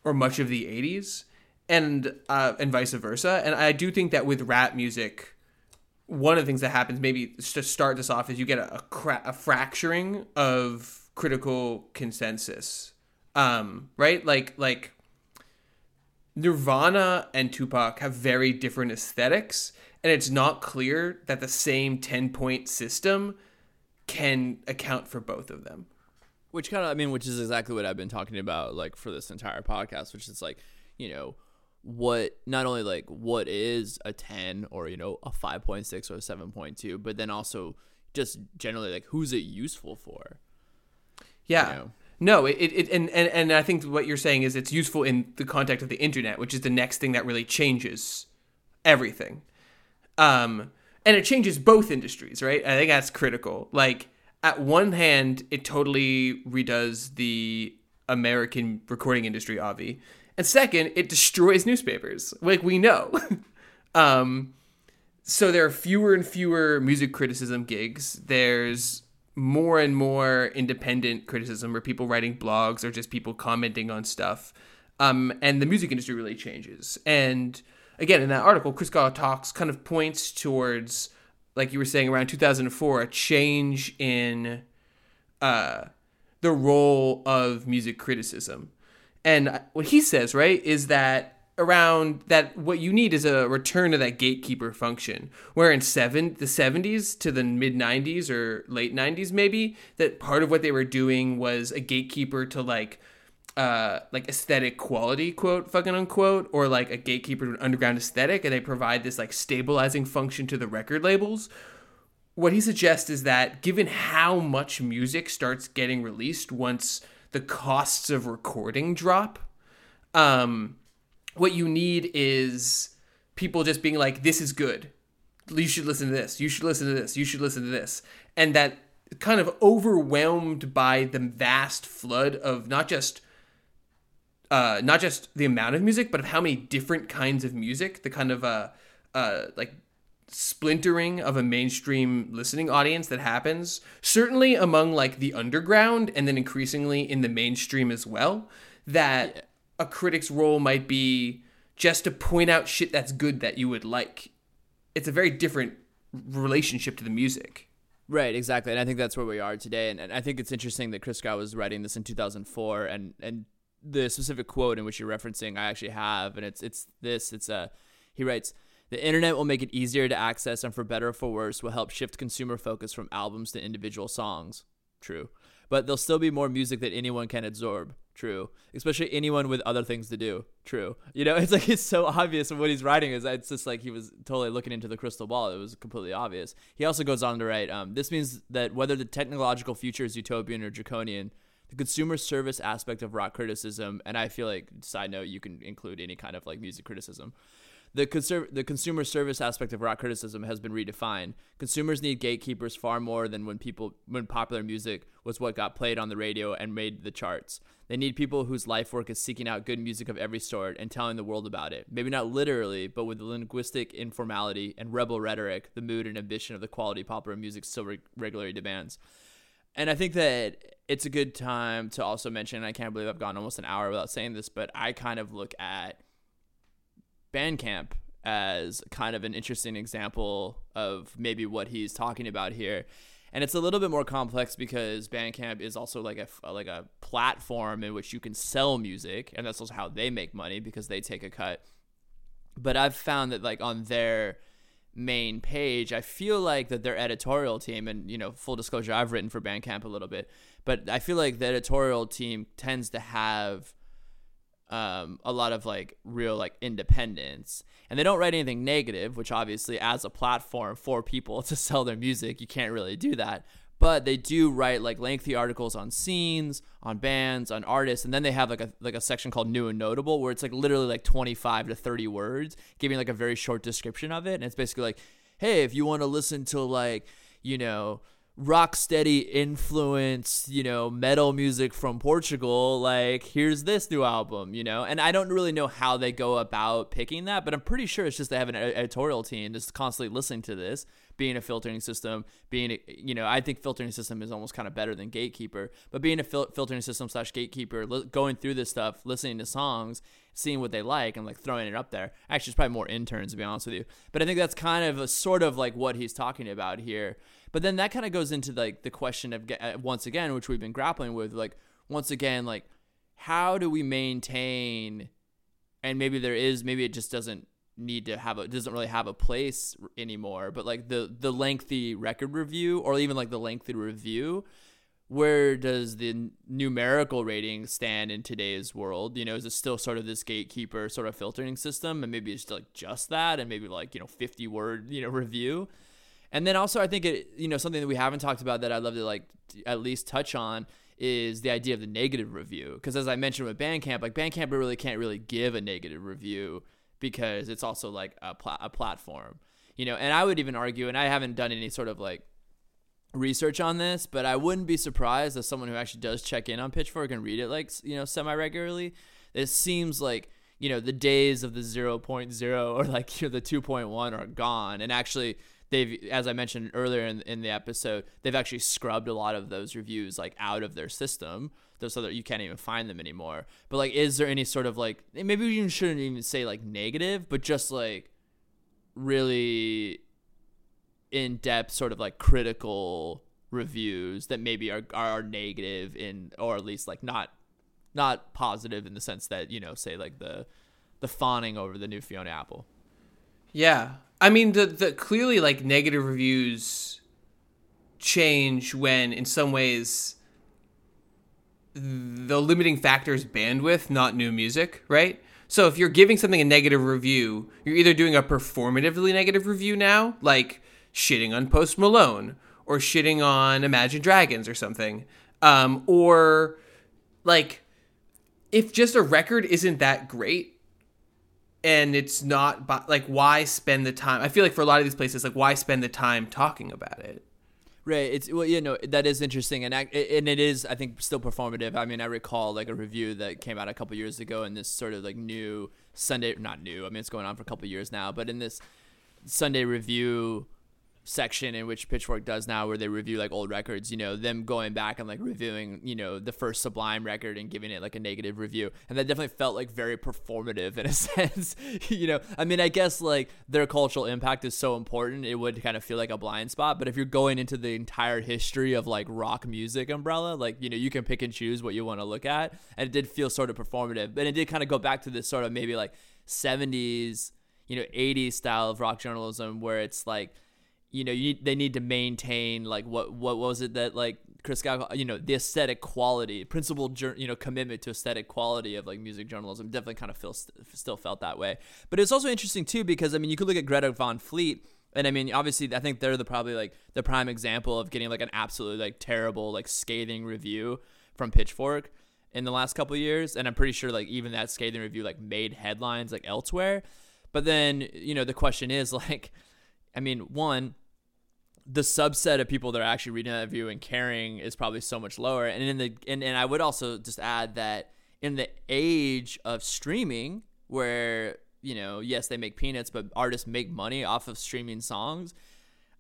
or much of the '80s, and uh, and vice versa. And I do think that with rap music, one of the things that happens maybe to start this off is you get a a, cra- a fracturing of critical consensus, um, right? Like like Nirvana and Tupac have very different aesthetics, and it's not clear that the same 10 point system can account for both of them. which kind of i mean which is exactly what i've been talking about like for this entire podcast which is like you know what not only like what is a 10 or you know a 5.6 or a 7.2 but then also just generally like who's it useful for Yeah. You know? No, it, it, and, and, and I think what you're saying is it's useful in the context of the internet, which is the next thing that really changes everything. Um, and it changes both industries, right? I think that's critical. Like, at one hand, it totally redoes the American recording industry, Avi. And second, it destroys newspapers, like we know. um, so there are fewer and fewer music criticism gigs. There's more and more independent criticism or people writing blogs or just people commenting on stuff. Um, and the music industry really changes. And again, in that article, Christgau talks kind of points towards, like you were saying, around 2004, a change in uh, the role of music criticism. And what he says, right, is that around that what you need is a return to that gatekeeper function. Where in seven the 70s to the mid 90s or late 90s maybe, that part of what they were doing was a gatekeeper to like uh like aesthetic quality quote fucking unquote or like a gatekeeper to an underground aesthetic and they provide this like stabilizing function to the record labels what he suggests is that given how much music starts getting released once the costs of recording drop, um, what you need is people just being like, "This is good. You should listen to this. You should listen to this. You should listen to this," and that kind of overwhelmed by the vast flood of not just uh, not just the amount of music, but of how many different kinds of music, the kind of uh, uh, like splintering of a mainstream listening audience that happens certainly among like the underground and then increasingly in the mainstream as well that yeah. a critic's role might be just to point out shit that's good that you would like it's a very different relationship to the music Right, exactly, and I think that's where we are today. And, and I think it's interesting that Christgau was writing this in 2004, and and the specific quote in which you're referencing, I actually have, and it's it's this. It's a he writes. The internet will make it easier to access and for better or for worse will help shift consumer focus from albums to individual songs. True. But there'll still be more music that anyone can absorb. True. Especially anyone with other things to do. True. You know, it's like it's so obvious what he's writing is it's just like he was totally looking into the crystal ball. It was completely obvious. He also goes on to write, um, this means that whether the technological future is utopian or draconian, the consumer service aspect of rock criticism, and I feel like side note, you can include any kind of like music criticism the, conser- the consumer service aspect of rock criticism has been redefined. Consumers need gatekeepers far more than when people when popular music was what got played on the radio and made the charts. They need people whose life work is seeking out good music of every sort and telling the world about it. Maybe not literally, but with the linguistic informality and rebel rhetoric, the mood and ambition of the quality popular music still re- regularly demands. And I think that it's a good time to also mention, I can't believe I've gone almost an hour without saying this, but I kind of look at Bandcamp as kind of an interesting example of maybe what he's talking about here. and it's a little bit more complex because Bandcamp is also like a like a platform in which you can sell music, and that's also how they make money because they take a cut. But I've found that like on their main page, I feel like that their editorial team, and you know, full disclosure, I've written for Bandcamp a little bit, but I feel like the editorial team tends to have um, a lot of like real like independence. And they don't write anything negative which obviously as a platform for people to sell their music you can't really do that. But they do write like lengthy articles on scenes on bands on artists and then they have like a like a section called new and notable where it's like literally like 25 to 30 words giving like a very short description of it. And it's basically like hey if you want to listen to like you know rock steady influence, you know, metal music from Portugal, like here's this new album, you know. And I don't really know how they go about picking that, but I'm pretty sure it's just they have an editorial team just constantly listening to this, being a filtering system, being, a, you know, I think filtering system is almost kind of better than gatekeeper, but being a fil- filtering system slash gatekeeper, li- going through this stuff, listening to songs, seeing what they like and like throwing it up there. Actually, it's probably more interns to be honest with you, but I think that's kind of a sort of like what he's talking about here. But then that kind of goes into like the question of uh, once again, which we've been grappling with, like once again, like how do we maintain? And maybe there is, maybe it just doesn't need to have a doesn't really have a place anymore. But like the the lengthy record review, or even like the lengthy review, where does the numerical rating stand in today's world? You know, is it still sort of this gatekeeper sort of filtering system, and maybe it's like just that, and maybe like you know fifty word you know review and then also, I think it, you know, something that we haven't talked about that I'd love to like at least touch on is the idea of the negative review. Because as I mentioned with Bandcamp, like Bandcamp really can't really give a negative review because it's also like a, a platform, you know. And I would even argue, and I haven't done any sort of like research on this, but I wouldn't be surprised as someone who actually does check in on Pitchfork and read it like you know semi regularly. It seems like you know the days of the 0.0 or like you know, the 2.1 are gone, and actually they've as i mentioned earlier in, in the episode they've actually scrubbed a lot of those reviews like out of their system so that you can't even find them anymore but like is there any sort of like maybe you shouldn't even say like negative but just like really in depth sort of like critical reviews that maybe are are negative in or at least like not not positive in the sense that you know say like the the fawning over the new Fiona Apple. Yeah, I mean, the the clearly like negative reviews change when, in some ways, the limiting factor is bandwidth, not new music, right? So if you're giving something a negative review, you're either doing a performatively negative review now, like shitting on Post Malone or shitting on Imagine Dragons or something, um, or like if just a record isn't that great, and it's not like why spend the time i feel like for a lot of these places like why spend the time talking about it? Right it's well you know that is interesting and and it is i think still performative. I mean i recall like a review that came out a couple years ago in this sort of like new sunday not new i mean it's going on for a couple years now but in this sunday review section in which Pitchfork does now where they review like old records, you know, them going back and like reviewing, you know, the first Sublime record and giving it like a negative review. And that definitely felt like very performative in a sense. you know, I mean, I guess like their cultural impact is so important, it would kind of feel like a blind spot. But if you're going into the entire history of like rock music umbrella, like, you know, you can pick and choose what you want to look at. And it did feel sort of performative. But it did kind of go back to this sort of maybe like 70s, you know, 80s style of rock journalism where it's like, you know, you, they need to maintain like what what was it that like Christgau, you know, the aesthetic quality, principal, you know, commitment to aesthetic quality of like music journalism. Definitely kind of feels still felt that way. But it's also interesting too because I mean, you could look at Greta Van Fleet, and I mean, obviously, I think they're the probably like the prime example of getting like an absolutely like terrible, like scathing review from Pitchfork in the last couple years, and I'm pretty sure like even that scathing review like made headlines like elsewhere. But then you know the question is like, I mean, one the subset of people that are actually reading that review and caring is probably so much lower. And in the and, and I would also just add that in the age of streaming, where you know, yes, they make peanuts, but artists make money off of streaming songs.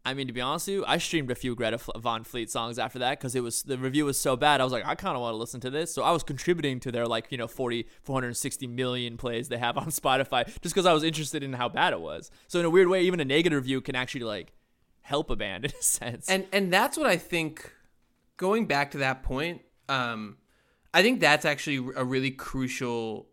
I mean, to be honest with you, I streamed a few Greta Van Fleet songs after that because it was the review was so bad. I was like, I kind of want to listen to this, so I was contributing to their like you know 40, 460 million plays they have on Spotify just because I was interested in how bad it was. So in a weird way, even a negative review can actually like help a band in a sense. And and that's what I think. Going back to that point, um, I think that's actually a really crucial,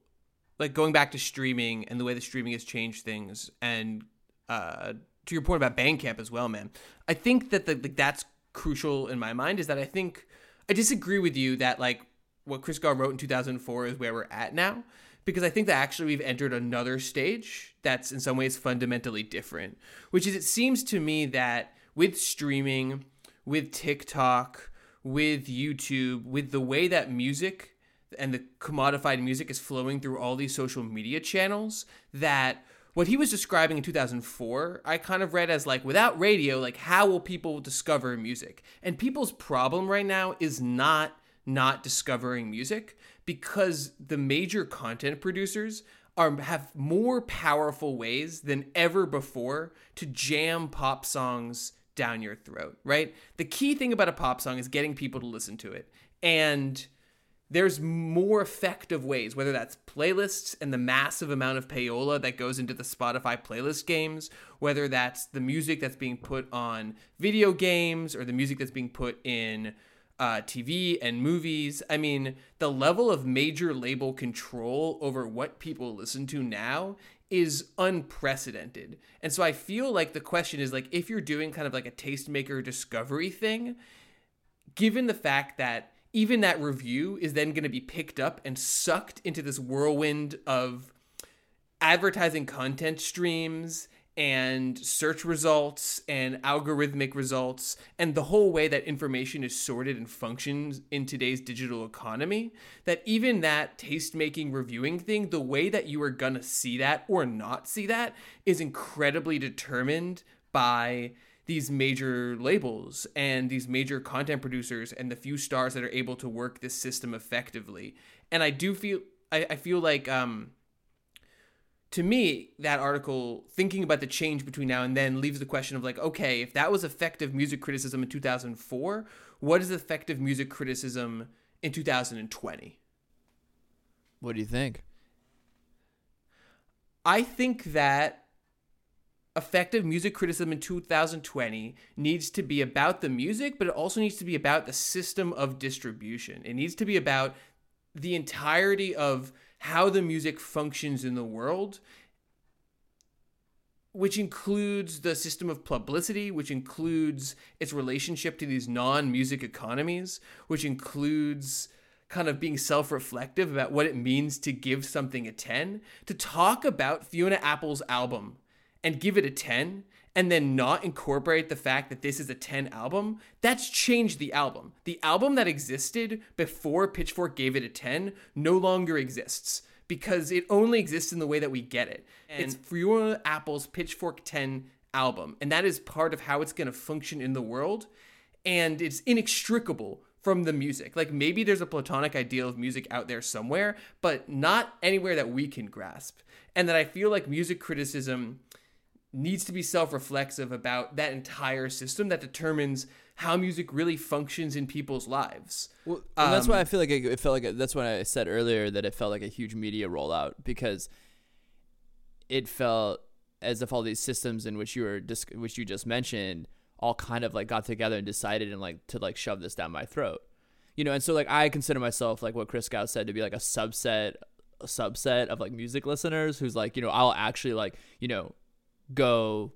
like going back to streaming and the way the streaming has changed things, and uh, to your point about Bandcamp as well, man. I think that the, like that's crucial in my mind. Is that I think I disagree with you that like what Christgau wrote in 2004 is where we're at now because I think that actually we've entered another stage that's in some ways fundamentally different, which is it seems to me that with streaming, with TikTok, with YouTube, with the way that music and the commodified music is flowing through all these social media channels, that what he was describing in 2004, I kind of read as like without radio, like how will people discover music? And people's problem right now is not not discovering music because the major content producers are have more powerful ways than ever before to jam pop songs down your throat, right? The key thing about a pop song is getting people to listen to it. And there's more effective ways, whether that's playlists and the massive amount of payola that goes into the Spotify playlist games, whether that's the music that's being put on video games or the music that's being put in uh, TV and movies. I mean, the level of major label control over what people listen to now is unprecedented. And so I feel like the question is like if you're doing kind of like a tastemaker discovery thing, given the fact that even that review is then going to be picked up and sucked into this whirlwind of advertising content streams and search results and algorithmic results and the whole way that information is sorted and functions in today's digital economy that even that taste making reviewing thing the way that you are going to see that or not see that is incredibly determined by these major labels and these major content producers and the few stars that are able to work this system effectively. And i do feel i, I feel like um to me, that article, thinking about the change between now and then, leaves the question of like, okay, if that was effective music criticism in 2004, what is effective music criticism in 2020? What do you think? I think that effective music criticism in 2020 needs to be about the music, but it also needs to be about the system of distribution. It needs to be about the entirety of how the music functions in the world which includes the system of publicity, which includes its relationship to these non music economies, which includes kind of being self reflective about what it means to give something a 10. To talk about Fiona Apple's album and give it a 10 and then not incorporate the fact that this is a 10 album, that's changed the album. The album that existed before Pitchfork gave it a 10 no longer exists because it only exists in the way that we get it. And it's Fiona Apple's Pitchfork 10 album, and that is part of how it's going to function in the world. And it's inextricable from the music. Like maybe there's a platonic ideal of music out there somewhere, but not anywhere that we can grasp. And that I feel like music criticism needs to be self-reflexive about that entire system that determines how music really functions in people's lives. Well, um, that's why I feel like it, it felt like a, that's what I said earlier that it felt like a huge media rollout because it felt as if all these systems in which you were which you just mentioned all kind of like got together and decided and like to like shove this down my throat. You know, and so like I consider myself like what Christgau said to be like a subset a subset of like music listeners who's like, you know, I'll actually like, you know, go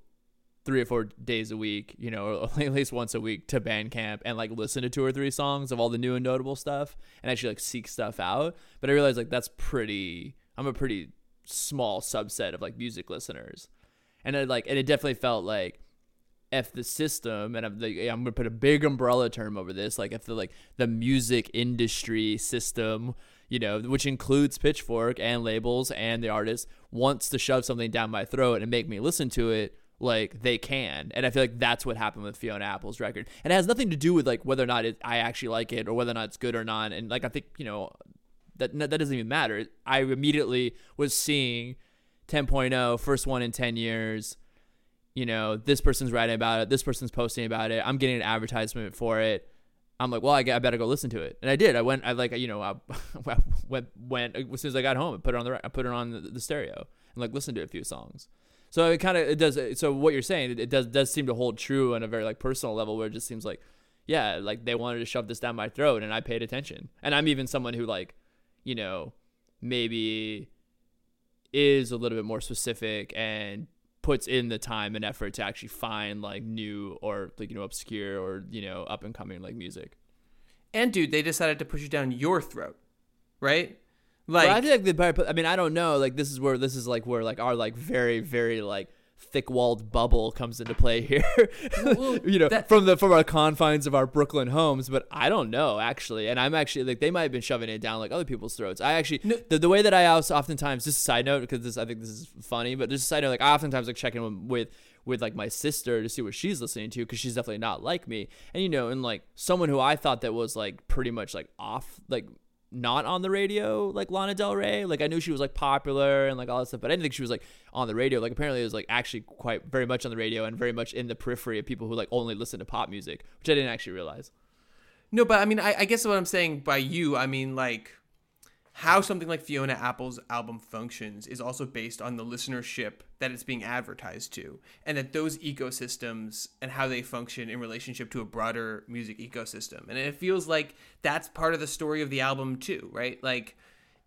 three or four days a week, you know, or at least once a week to Bandcamp and like listen to two or three songs of all the new and notable stuff and actually like seek stuff out. But I realized like that's pretty. I'm a pretty small subset of like music listeners, and it like and it definitely felt like if the system and I'm, the, I'm gonna put a big umbrella term over this, like if the like the music industry system you know, which includes Pitchfork and labels and the artist, wants to shove something down my throat and make me listen to it, like they can. And I feel like that's what happened with Fiona Apple's record. And it has nothing to do with like whether or not it, I actually like it or whether or not it's good or not. And like I think you know that that doesn't even matter. I immediately was seeing 10.0, first one in 10 years. You know, this person's writing about it. This person's posting about it. I'm getting an advertisement for it. I'm like, well, I, I better go listen to it, and I did. I went, I like, you know, I went, went as soon as I got home, I put it on the, I put it on the, the stereo, and like listened to a few songs. So it kind of it does. So what you're saying, it, it does does seem to hold true on a very like personal level, where it just seems like, yeah, like they wanted to shove this down my throat, and I paid attention. And I'm even someone who like, you know, maybe is a little bit more specific and puts in the time and effort to actually find like new or like you know obscure or you know up and coming like music. And dude, they decided to push it down your throat, right? Like But I feel like the I mean I don't know like this is where this is like where like our like very very like thick walled bubble comes into play here. Well, you know, that- from the from our confines of our Brooklyn homes, but I don't know actually. And I'm actually like they might have been shoving it down like other people's throats. I actually No- the, the way that I also oftentimes just a side note because this I think this is funny, but just a side note like I oftentimes like check in with with, with like my sister to see what she's listening to because she's definitely not like me. And you know, and like someone who I thought that was like pretty much like off like not on the radio like Lana Del Rey. Like I knew she was like popular and like all that stuff, but I didn't think she was like on the radio. Like apparently it was like actually quite very much on the radio and very much in the periphery of people who like only listen to pop music, which I didn't actually realize. No, but I mean, I, I guess what I'm saying by you, I mean like how something like Fiona Apple's album functions is also based on the listenership that it's being advertised to, and that those ecosystems and how they function in relationship to a broader music ecosystem. And it feels like that's part of the story of the album too, right? Like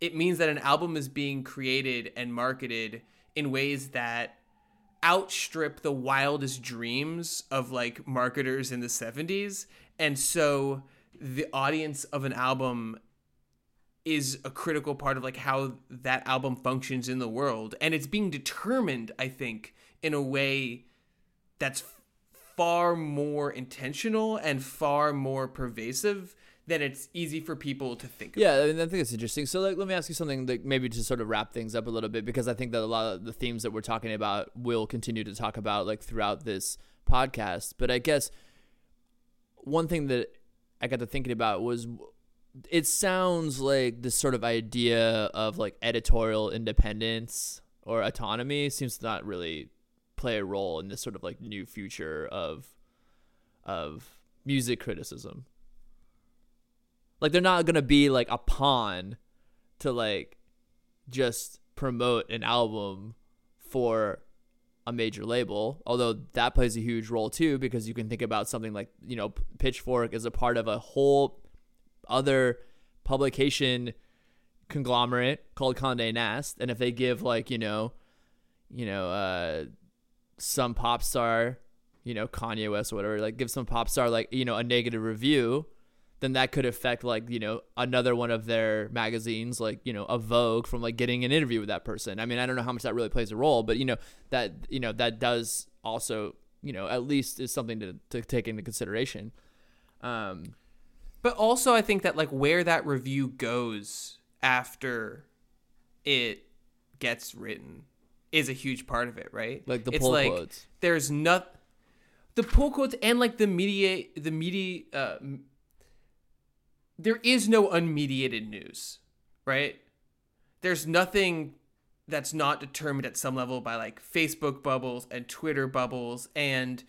it means that an album is being created and marketed in ways that outstrip the wildest dreams of like marketers in the 70s and so the audience of an album is a critical part of like how that album functions in the world and it's being determined i think in a way that's far more intentional and far more pervasive than it's easy for people to think. Yeah, I, mean, I think it's interesting. So, like, let me ask you something, like maybe to sort of wrap things up a little bit, because I think that a lot of the themes that we're talking about will continue to talk about like throughout this podcast. But I guess one thing that I got to thinking about was it sounds like this sort of idea of like editorial independence or autonomy seems to not really play a role in this sort of like new future of of music criticism. Like they're not gonna be like a pawn to like just promote an album for a major label although that plays a huge role too because you can think about something like you know pitchfork is a part of a whole other publication conglomerate called Condé Nast and if they give like you know you know uh some pop star you know Kanye West or whatever like give some pop star like you know a negative review then that could affect like you know another one of their magazines like you know a vogue from like getting an interview with that person. I mean i don't know how much that really plays a role but you know that you know that does also you know at least is something to, to take into consideration. Um But also, I think that like where that review goes after it gets written is a huge part of it, right? like the it's pull like quotes there's not the pull quotes and like the media the media uh, there is no unmediated news, right? There's nothing that's not determined at some level by like Facebook bubbles and Twitter bubbles and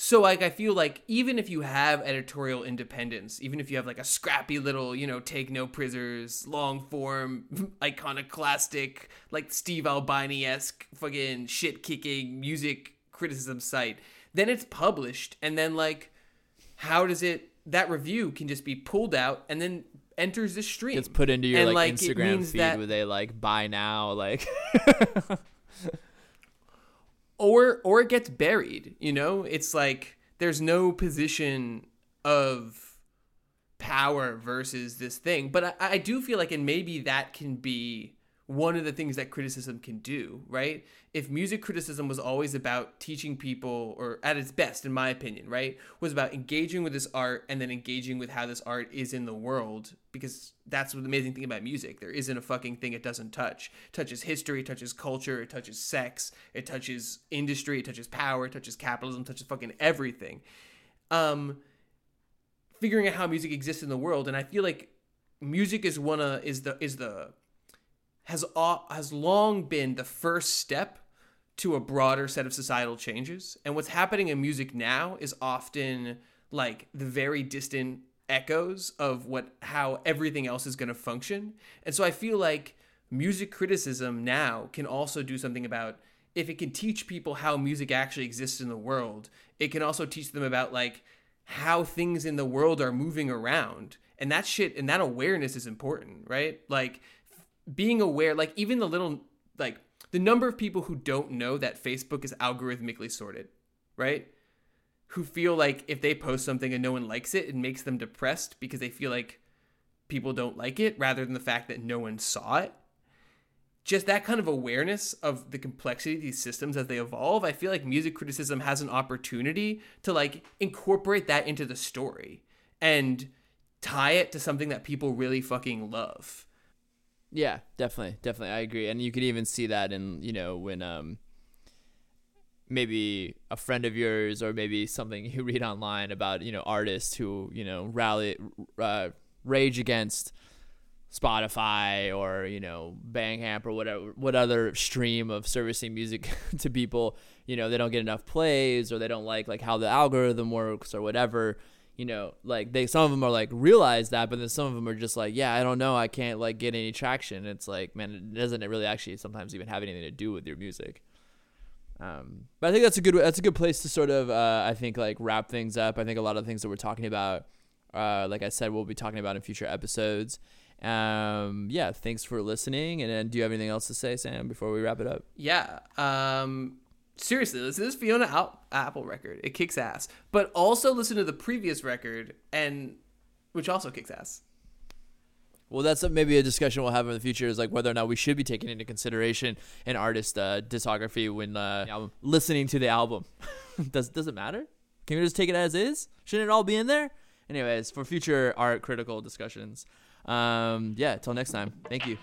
so like I feel like even if you have editorial independence, even if you have like a scrappy little, you know, take no prisoners, long form, iconoclastic, like Steve Albini esque fucking shit kicking music criticism site, then it's published and then like how does it that review can just be pulled out and then enters the stream. It's put into your And, like, like, instagram feed that- where they like buy now like or or it gets buried you know? It's like there's no position of power versus this thing. But I, I do feel like and maybe that can be one of the things that criticism can do right? If music criticism was always about teaching people or at its best in my opinion right was about engaging with this art and then engaging with how this art is in the world because that's the amazing thing about music. There isn't a fucking thing it doesn't touch. It touches history it touches culture it touches sex it touches industry it touches power it touches capitalism it touches fucking everything. Um figuring out how music exists in the world and i feel like music is one of is the is the has has long been the first step to a broader set of societal changes. And what's happening in music now is often like the very distant echoes of what how everything else is going to function. And so I feel like music criticism now can also do something about if it can teach people how music actually exists in the world, it can also teach them about like how things in the world are moving around. And that shit and that awareness is important, right? Like being aware, like even the little like the number of people who don't know that Facebook is algorithmically sorted, right? Who feel like if they post something and no one likes it, it makes them depressed because they feel like people don't like it rather than the fact that no one saw it. Just that kind of awareness of the complexity of these systems as they evolve, I feel like music criticism has an opportunity to like incorporate that into the story and tie it to something that people really fucking love. Yeah, definitely, definitely, I agree. And you could even see that in you know when um maybe a friend of yours or maybe something you read online about you know artists who you know rally uh, rage against Spotify or you know Bandcamp or whatever what other stream of servicing music to people you know they don't get enough plays or they don't like like how the algorithm works or whatever you know, like they some of them are like realize that, but then some of them are just like, yeah, I don't know, I can't like get any traction. It's like, man, doesn't it really actually sometimes even have anything to do with your music. Um, but I think that's a good that's a good place to sort of uh, I think like wrap things up. I think a lot of things that we're talking about, uh, like I said, we'll be talking about in future episodes. Um, yeah, thanks for listening. And then, do you have anything else to say, Sam, before we wrap it up? Yeah. Um, seriously, listen to this Fiona Al- Apple record. It kicks ass. But also listen to the previous record, and which also kicks ass. Well, that's a, maybe a discussion we'll have in the future is like whether or not we should be taking into consideration an artist uh, discography when uh, listening to the album. does does it matter? Can we just take it as is? Shouldn't it all be in there? Anyways, for future art critical discussions. Um, yeah, till next time. Thank you.